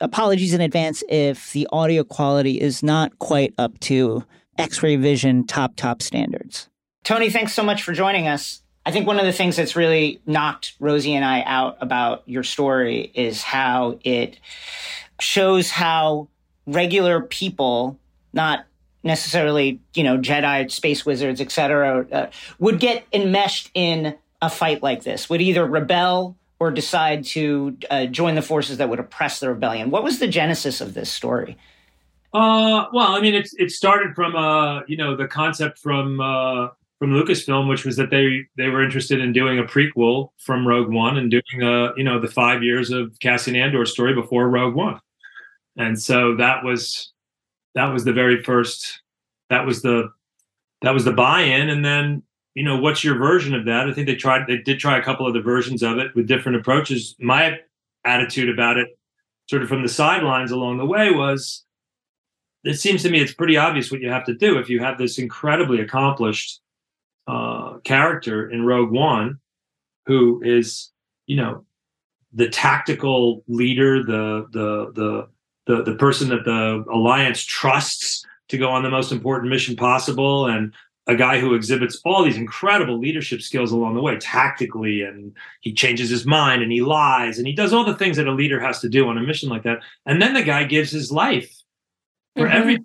Speaker 2: Apologies in advance if the audio quality is not quite up to X ray vision top, top standards. Tony, thanks so much for joining us. I think one of the things that's really knocked Rosie and I out about your story is how it shows how regular people, not necessarily, you know, Jedi, space wizards, etc., uh, would get enmeshed in a fight like this, would either rebel or decide to uh, join the forces that would oppress the rebellion. What was the genesis of this story?
Speaker 4: Uh, well, I mean, it it started from uh, you know, the concept from uh, from Lucasfilm, which was that they they were interested in doing a prequel from Rogue One and doing a you know the five years of Cassian Andor story before Rogue One, and so that was that was the very first that was the that was the buy-in, and then you know what's your version of that? I think they tried they did try a couple of the versions of it with different approaches. My attitude about it, sort of from the sidelines along the way, was it seems to me it's pretty obvious what you have to do if you have this incredibly accomplished uh, character in Rogue One, who is you know the tactical leader, the the the the the person that the alliance trusts to go on the most important mission possible, and a guy who exhibits all these incredible leadership skills along the way, tactically, and he changes his mind and he lies and he does all the things that a leader has to do on a mission like that. And then the guy gives his life for mm-hmm. everybody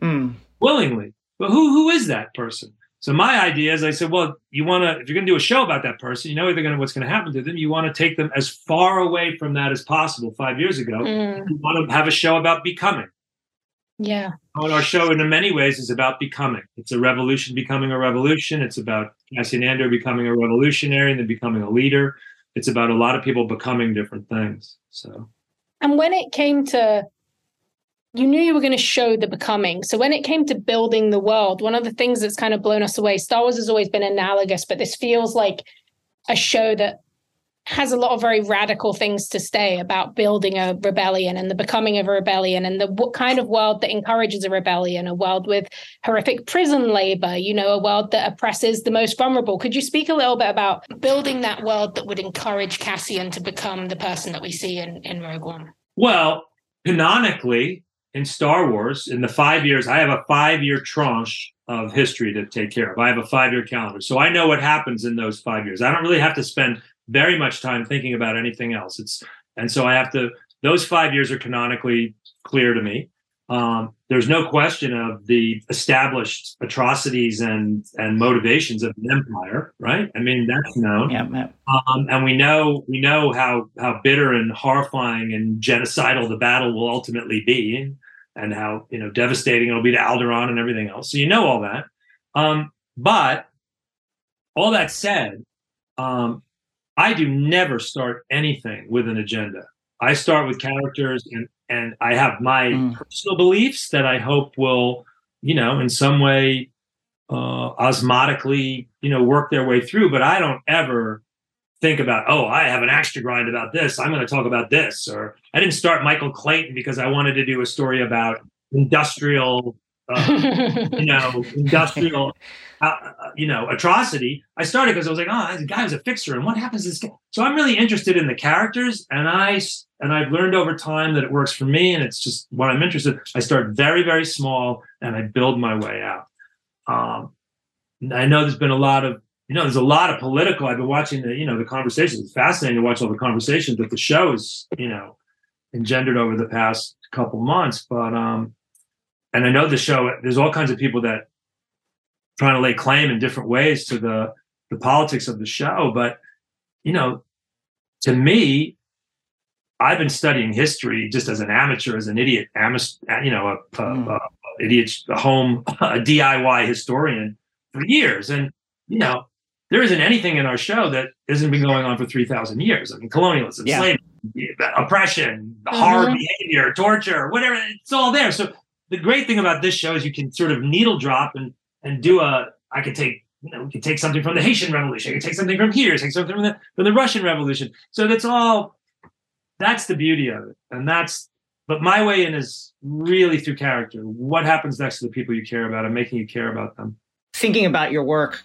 Speaker 4: mm. willingly. But who who is that person? So my idea is, I said, well, you want to, if you're going to do a show about that person, you know they're going to, what's going to happen to them. You want to take them as far away from that as possible. Five years ago, mm. you want to have a show about becoming.
Speaker 3: Yeah.
Speaker 4: And our show, in many ways, is about becoming. It's a revolution becoming a revolution. It's about Cassian Andor becoming a revolutionary and then becoming a leader. It's about a lot of people becoming different things. So.
Speaker 3: And when it came to you knew you were going to show the becoming. So when it came to building the world, one of the things that's kind of blown us away, Star Wars has always been analogous, but this feels like a show that has a lot of very radical things to say about building a rebellion and the becoming of a rebellion and the what kind of world that encourages a rebellion, a world with horrific prison labor, you know, a world that oppresses the most vulnerable. Could you speak a little bit about building that world that would encourage Cassian to become the person that we see in, in Rogue One?
Speaker 4: Well, canonically, in Star Wars, in the five years, I have a five year tranche of history to take care of. I have a five year calendar. So I know what happens in those five years. I don't really have to spend very much time thinking about anything else. It's and so I have to those five years are canonically clear to me. um, there's no question of the established atrocities and and motivations of the empire, right? I mean, that's known.
Speaker 2: Yeah, yeah.
Speaker 4: Um, and we know we know how how bitter and horrifying and genocidal the battle will ultimately be, and, how you know devastating it'll be to Alderaan and everything else. So you know all that. Um, but all that said, um, I do never start anything with an agenda. I start with characters and and I have my
Speaker 2: Mm.
Speaker 4: personal beliefs that I hope will, you know, in some way uh osmotically, you know, work their way through, but I don't ever think about, oh, I have an axe to grind about this. I'm going to talk about this or I didn't start Michael Clayton because I wanted to do a story about industrial uh, you know, industrial, uh, uh, you know, atrocity. I started because I was like, oh, this guy was a fixer, and what happens to this guy? So I'm really interested in the characters, and I and I've learned over time that it works for me, and it's just what I'm interested. I start very very small, and I build my way out. Um, I know there's been a lot of you know, there's a lot of political. I've been watching the you know the conversations. It's fascinating to watch all the conversations that the show is you know engendered over the past couple months, but um and I know the show. There's all kinds of people that trying to lay claim in different ways to the the politics of the show. But you know, to me, I've been studying history just as an amateur, as an idiot, amas- you know, a,
Speaker 2: Mm.
Speaker 4: a, a idiot, a home, a DIY historian for years, and you know. There isn't anything in our show that hasn't been going on for 3,000 years. I mean, colonialism,
Speaker 2: Yeah.
Speaker 4: slavery, oppression, hard behavior, torture, whatever, it's all there. So the great thing about this show is you can sort of needle drop and and do a I could take you know we could take something from the Haitian Revolution, I could take something from here, take something from the from the Russian Revolution. So that's all that's the beauty of it. And that's but my way in is really through character. What happens next to the people you care about and making you care about them.
Speaker 2: Thinking about your work,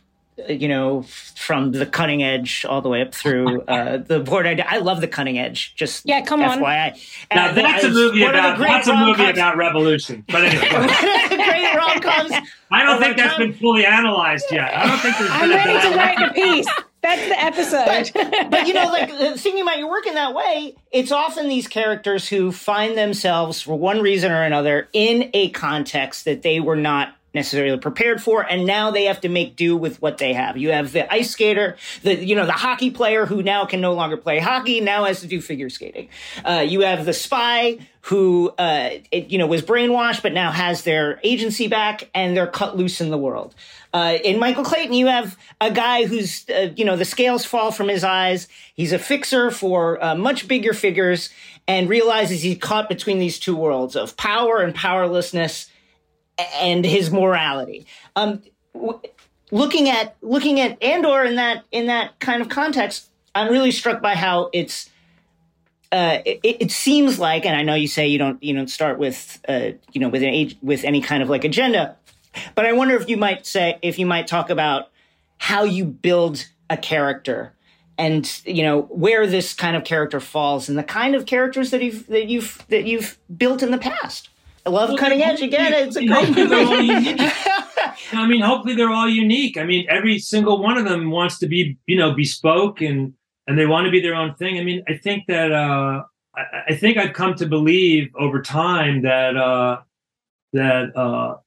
Speaker 2: you know, from the cutting edge all the way up through uh, the board. I, I love the cutting edge. Just
Speaker 3: Yeah, come on.
Speaker 2: FYI.
Speaker 4: Now
Speaker 2: And
Speaker 4: that's a movie
Speaker 2: one of the
Speaker 4: about that's a movie
Speaker 2: rom-coms-
Speaker 4: about revolution. But anyway, go ahead.
Speaker 2: great rom coms.
Speaker 4: I don't think that's
Speaker 2: time-
Speaker 4: been fully analyzed yet. I don't think there's
Speaker 3: I'm
Speaker 4: been a
Speaker 3: ready to write the piece. That's the episode.
Speaker 2: but you know, like thinking about your work in that way, it's often these characters who find themselves, for one reason or another, in a context that they were not necessarily prepared for, and now they have to make do with what they have. You have the ice skater, the you know the hockey player who now can no longer play hockey, now has to do figure skating. Uh, you have the spy who uh, it, you know was brainwashed, but now has their agency back, and they're cut loose in the world. Uh, in Michael Clayton, you have a guy who's, uh, you know, the scales fall from his eyes. He's a fixer for uh, much bigger figures and realizes he's caught between these two worlds of power and powerlessness and his morality. Um, w- looking at looking at Andor in that in that kind of context, I'm really struck by how it's. Uh, it, it seems like, and I know you say you don't you don't start with uh, you know with an with any kind of like agenda, but I wonder if you might say if you might talk about how you build a character and you know where this kind of character falls and the kind of characters that you've that you've that you've built in the past. I love Cutting Edge again. It's a great
Speaker 4: Hopefully
Speaker 2: movie.
Speaker 4: I mean, hopefully they're all unique. I mean, every single one of them wants to be, you know, bespoke and and they want to be their own thing. I mean, I think that uh, I, I think I've come to believe over time that uh, that uh,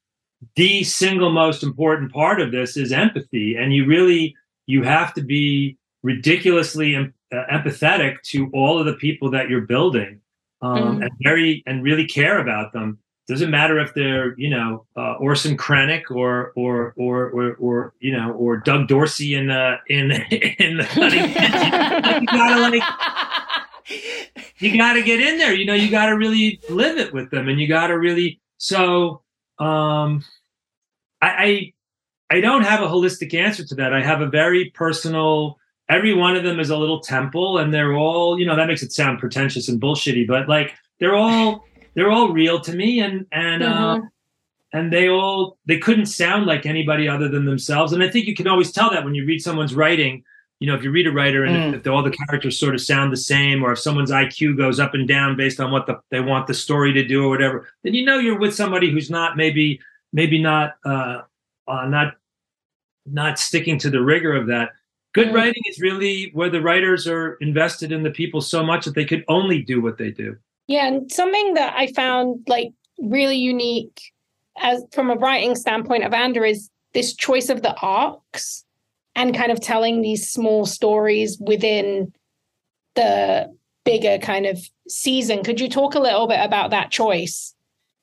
Speaker 4: the single most important part of this is empathy, and you really you have to be ridiculously em- uh, empathetic to all of the people that you're building, um,
Speaker 3: Mm.
Speaker 4: and very and really care about them doesn't matter if they're you know uh, Orson Krennic or or or or or you know or Doug Dorsey in the in in the cutting you gotta like you gotta get in there. You know you gotta really live it with them and you gotta really so um I I, I don't have a holistic answer to that. I have a very personal every one of them is a little temple and they're all you know that makes it sound pretentious and bullshitty but like they're all they're all real to me and and uh,
Speaker 3: Mhm.
Speaker 4: and they all they couldn't sound like anybody other than themselves and i think you can always tell that when you read someone's writing you know if you read a writer and
Speaker 2: Mm.
Speaker 4: if, if all the characters sort of sound the same or if someone's iq goes up and down based on what the, they want the story to do or whatever then you know you're with somebody who's not maybe maybe not uh, uh not not sticking to the rigor of that good
Speaker 3: Mm.
Speaker 4: writing is really where the writers are invested in the people so much that they could only do what they do
Speaker 3: Yeah, and something that I found like really unique as from a writing standpoint of Andor is this choice of the arcs and kind of telling these small stories within the bigger kind of season. Could you talk a little bit about that choice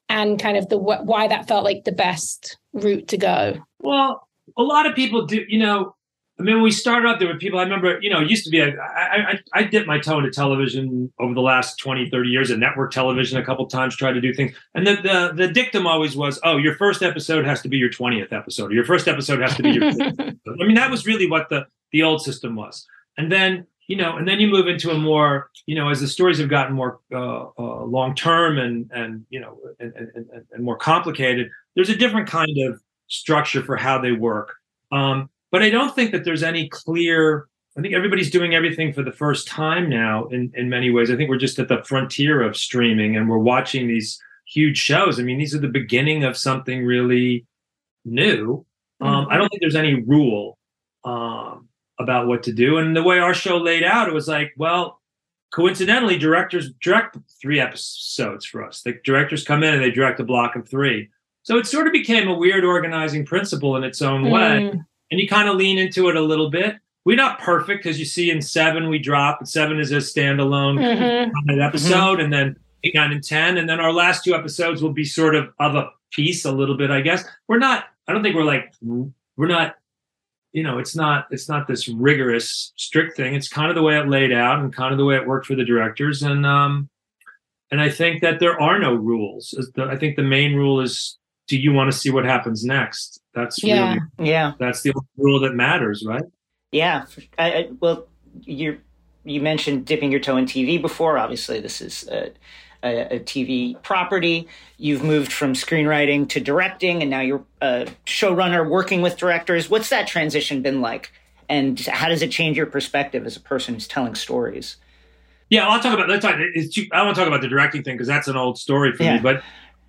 Speaker 3: and kind of the why that felt like the best route to go?
Speaker 4: Well, a lot of people do, you know, I mean, when we started out, there were people I remember, you know, it used to be, I, I, I dipped my toe into television over the last 20, 30 years and network television a couple times, tried to do things. And the, the, the dictum always was, oh, your first episode has to be your 20th episode, or your first episode has to be your. I mean, that was really what the, the old system was. And then, you know, and then you move into a more, you know, as the stories have gotten more uh, uh, long term and, and, you know, and, and, and more complicated, there's a different kind of structure for how they work. Um, but I don't think that there's any clear. I think everybody's doing everything for the first time now. In in many ways, I think we're just at the frontier of streaming, and we're watching these huge shows. I mean, these are the beginning of something really new. Um, mm-hmm. I don't think there's any rule um, about what to do. And the way our show laid out, it was like, well, coincidentally, directors direct three episodes for us. The directors come in and they direct a block of three. So it sort of became a weird organizing principle in its own mm. Way and you kind of lean into it a little bit. We're not perfect because you see in seven we drop. Seven is a standalone mm-hmm. episode, mm-hmm. and then eight, nine, and ten, and then our last two episodes will be sort of of a piece, a little bit, I guess. We're not. I don't think we're like we're not. You know, it's not it's not this rigorous, strict thing. It's kind of the way it laid out, and kind of the way it worked for the directors, and um, and I think that there are no rules. I think the main rule is: Do you want to see what happens next? That's
Speaker 2: yeah,
Speaker 4: really,
Speaker 2: yeah.
Speaker 4: That's the only rule that matters, right?
Speaker 2: Yeah. I, I, well, you you mentioned dipping your toe in TV before. Obviously, this is a, a, a, TV property. You've moved from screenwriting to directing, and now you're a showrunner working with directors. What's that transition been like? And how does it change your perspective as a person who's telling stories?
Speaker 4: Yeah, I'll talk about. Let's talk. I want to talk about the directing thing because that's an old story for yeah. me. But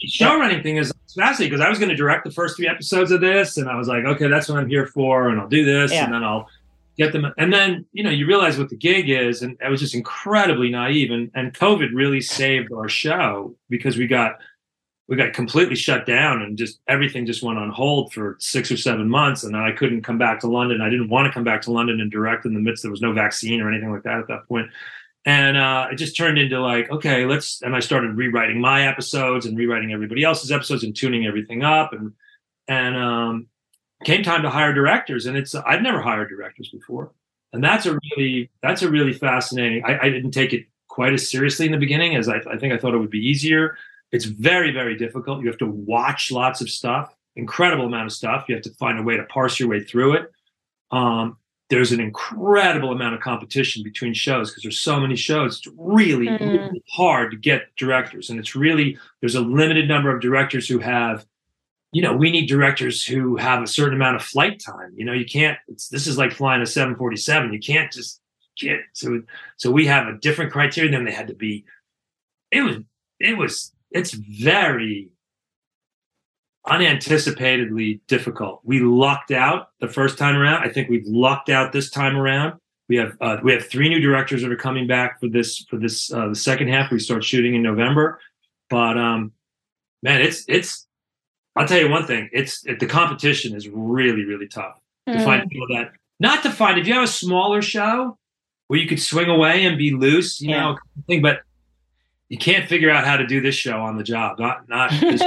Speaker 4: show running thing is fascinating because I was going to direct the first three episodes of this, and I was like, okay, that's what I'm here for, and I'll do this, yeah. and then I'll get them. And then you know you realize what the gig is, and I was just incredibly naive, and and COVID really saved our show because we got we got completely shut down and just everything just went on hold for six or seven months and i couldn't come back to london i didn't want to come back to london and direct in the midst there was no vaccine or anything like that at that point and uh, it just turned into like okay let's and i started rewriting my episodes and rewriting everybody else's episodes and tuning everything up and and um, came time to hire directors. And it's i've never hired directors before. And that's a really that's a really fascinating i, I didn't take it quite as seriously in the beginning as I, I think i thought it would be easier. It's very very difficult. You have to watch lots of stuff incredible amount of stuff. You have to find a way to parse your way through it. Um, there's an incredible amount of competition between shows because there's so many shows. It's really, mm. really hard to get directors, and it's really there's a limited number of directors who have. You know, we need directors who have a certain amount of flight time. You know, you can't. this is like flying a 747. You can't just get so. So we have a different criteria. than they had to be. It was. It was. It's very unanticipatedly difficult. We lucked out the first time around. I think we've lucked out this time around. We have uh, we have three new directors that are coming back for this for this uh, the second half. We start shooting in November, but um, man, it's it's. I'll tell you one thing. It's it, the competition is really really tough mm. to find people that not to find if you have a smaller show where you could swing away and be loose, you yeah. know, thing. But you can't figure out how to do this show on the job. Not not just,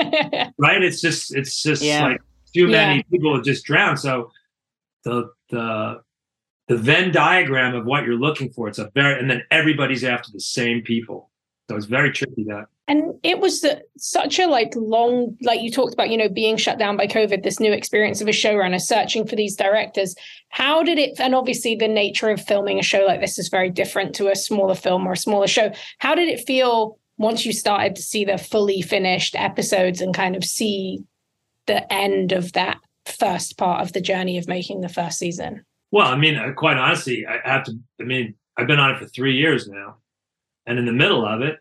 Speaker 4: right. It's just it's just yeah. like too many yeah. people just drown. So the the the Venn diagram of what you're looking for. It's a very and then everybody's after the same people. So it's very tricky that.
Speaker 3: And it was such a like long, like you talked about, you know, being shut down by COVID, this new experience of a showrunner searching for these directors. How did it, and obviously the nature of filming a show like this is very different to a smaller film or a smaller show. How did it feel once you started to see the fully finished episodes and kind of see the end of that first part of the journey of making the first season?
Speaker 4: Well, I mean, uh, quite honestly, I have to, I mean, I've been on it for three years now. And in the middle of it,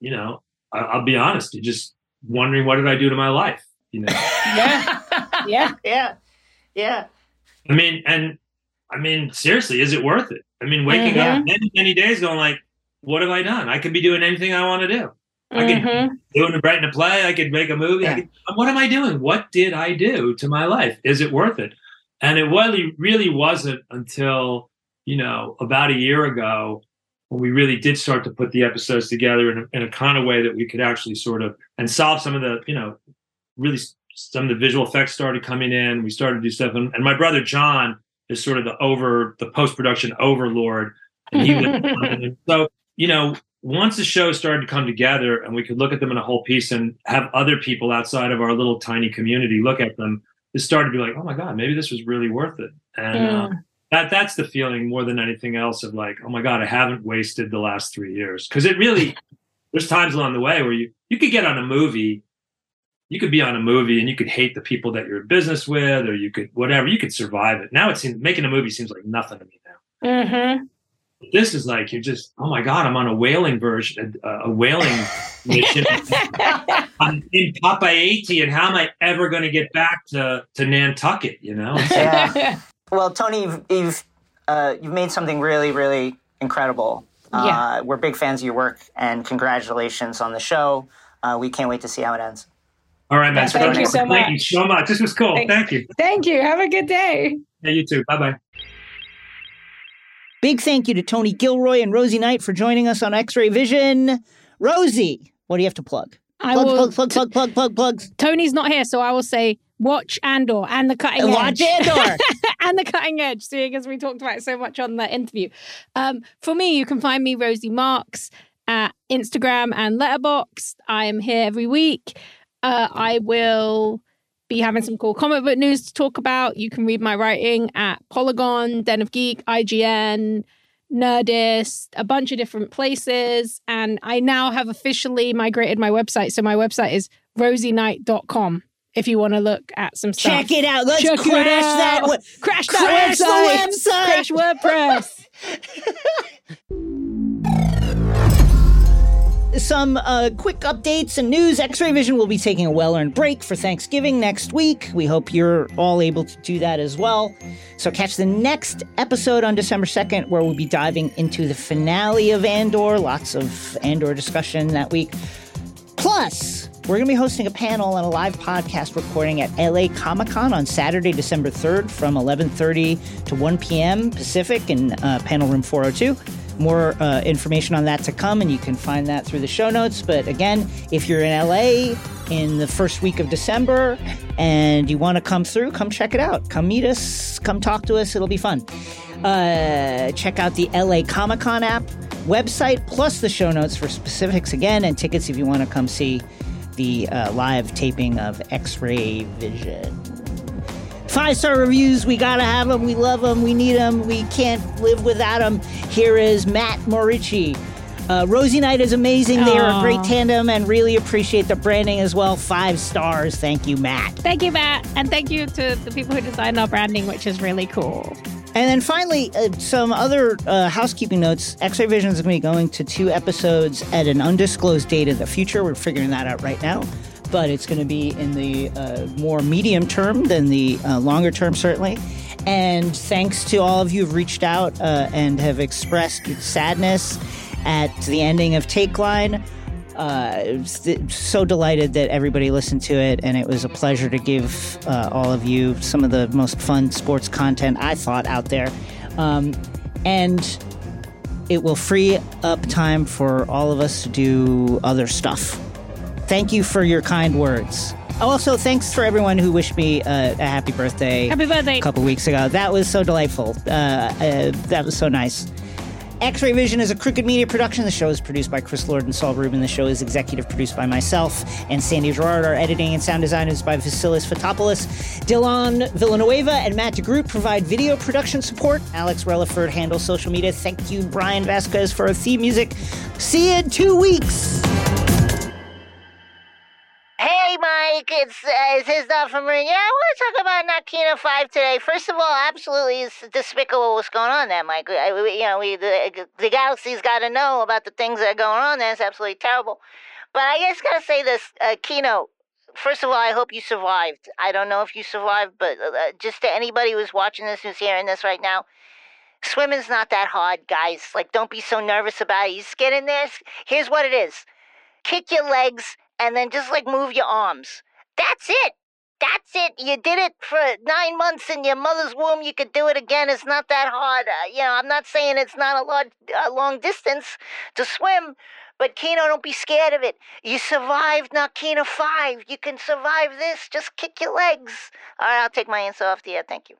Speaker 4: you know, I, will be honest, you're just wondering what did I do to my life? You know?
Speaker 3: yeah. Yeah.
Speaker 2: Yeah. Yeah.
Speaker 4: I mean, and I mean, seriously, is it worth it? I mean, waking mm-hmm. up many, many days going like, what have I done? I could be doing anything I want to do. I could
Speaker 3: Mhm.
Speaker 4: do it, writing a play. I could make a movie. I
Speaker 2: Yeah.
Speaker 4: could, what am I doing? What did I do to my life? Is it worth it? And it really, really wasn't until you know about a year ago when we really did start to put the episodes together in a, in a kind of way that we could actually sort of and solve some of the you know really some of the visual effects started coming in. We started to do stuff, and, and my brother John is sort of the over the post production overlord, and he was so you know once the show started to come together and we could look at them in a whole piece and have other people outside of our little tiny community look at them, it started to be like, oh my god, maybe this was really worth it, and uh, that that's the feeling more than anything else of like, oh my god, I haven't wasted the last three years because it really. There's times along the way where you you could get on a movie you could be on a movie and you could hate the people that you're in business with or you could whatever you could survive it now it seems making a movie seems like nothing to me now
Speaker 3: Mhm.
Speaker 4: this is like you're just oh my god i'm on a whaling version uh, a whaling mission i'm in Papeete and how am i ever going to get back to to nantucket you know
Speaker 2: Yeah. Well, Tony, you've you've, uh, you've made something really, really incredible. Uh,
Speaker 3: Yeah.
Speaker 2: We're big fans of your work, and congratulations on the show. Uh, we can't wait to see how it ends.
Speaker 4: all right man
Speaker 3: Thank you so
Speaker 4: thank you
Speaker 3: much.
Speaker 4: so much this was cool
Speaker 3: Thank-
Speaker 4: thank you
Speaker 3: Thank you. Have a good day.
Speaker 4: yeah you too bye-bye
Speaker 2: Big thank you to Tony Gilroy and Rosie Knight for joining us on X Ray Vision. Rosie, what do you have to plug?
Speaker 3: I
Speaker 2: Plug,
Speaker 3: will.
Speaker 2: plug, plug, plug, plug, plug, plugs.
Speaker 3: Tony's not here, so I will say watch Andor and the cutting
Speaker 2: And
Speaker 3: edge.
Speaker 2: watch Andor.
Speaker 3: and the cutting edge, seeing as we talked about it so much on the interview. Um, for me, you can find me Rosie Marks at Instagram and Letterboxd. I am here every week. Uh, I will be having some cool comic book news to talk about. You can read my writing at Polygon, Den of Geek, IGN, Nerdist, a bunch of different places. And I now have officially migrated my website. So my website is rosieknight.com if you want to look at some stuff.
Speaker 2: Check it out. Let's
Speaker 3: Check
Speaker 2: crash that. we-
Speaker 3: Crash
Speaker 2: Crash the
Speaker 3: that
Speaker 2: website.
Speaker 3: website. Crash WordPress.
Speaker 2: Some uh, quick updates and news. X Ray Vision will be taking a well earned break for Thanksgiving next week. We hope you're all able to do that as well. So, catch the next episode on December 2nd, where we'll be diving into the finale of Andor. Lots of Andor discussion that week. Plus, we're going to be hosting a panel and a live podcast recording at LA Comic Con on Saturday, December 3rd from 11:30 to 1 p.m. Pacific in uh, panel room 402. More uh, information on that to come, and you can find that through the show notes. But again, if you're in LA in the first week of December and you want to come through, come check it out. Come meet us, come talk to us. It'll be fun. Uh, check out the LA Comic Con app website plus the show notes for specifics again and tickets if you want to come see the uh, live taping of X Ray Vision. Five star reviews, we gotta have them. We love them. We need them. We can't live without them. Here is Matt Morici. Uh, Rosie Knight is amazing. They are a great tandem and really appreciate the branding as well. Five stars. Thank you, Matt.
Speaker 3: Thank you, Matt. And thank you to the people who designed our branding, which is really cool.
Speaker 2: And then finally, uh, some other uh, housekeeping notes. X-Ray Vision is going to be going to two episodes at an undisclosed date in the future. We're figuring that out right now, but it's going to be in the uh, more medium term than the uh, longer term, certainly. And thanks to all of you who've reached out uh, and have expressed sadness at the ending of Takeline. Uh, it was th- so delighted that everybody listened to it, and it was a pleasure to give uh, all of you some of the most fun sports content I thought out there. Um, and it will free up time for all of us to do other stuff. Thank you for your kind words. Also, thanks for everyone who wished me uh, a happy birthday
Speaker 3: Happy birthday.
Speaker 2: a couple weeks ago. That was so delightful. Uh, uh, that was so nice. X Ray Vision is a Crooked Media production. The show is produced by Chris Lord and Saul Rubin. The show is executive produced by myself and Sandy Girard. Our editing and sound design is by Vasilis Fotopoulos. Dylan Villanueva and Matt DeGroot provide video production support. Alex Relaford handles social media. Thank you, Brian Vasquez, for our theme music. See you in two weeks. It's, uh, it's his dog from Marin. Yeah, I want to talk about Narkina 5 today. First of all, absolutely it's despicable what's going on there, Mike. I, we, you know, we the, the galaxy's got to know about the things that are going on there. It's absolutely terrible. But I just got to say this, uh, Kino, first of all, I hope you survived. I don't know if you survived, but uh, just to anybody who's watching this, who's hearing this right now, swimming's not that hard, guys. Like, don't be so nervous about it. You just get in there. Here's what it is kick your legs, and then just like move your arms. That's it. That's it. You did it for nine months in your mother's womb. You could do it again. It's not that hard. Uh, you know, I'm not saying it's not a long distance to swim, but Kino, don't be scared of it. You survived Narkina 5. You can survive this. Just kick your legs. All right, I'll take my answer off the air. Thank you.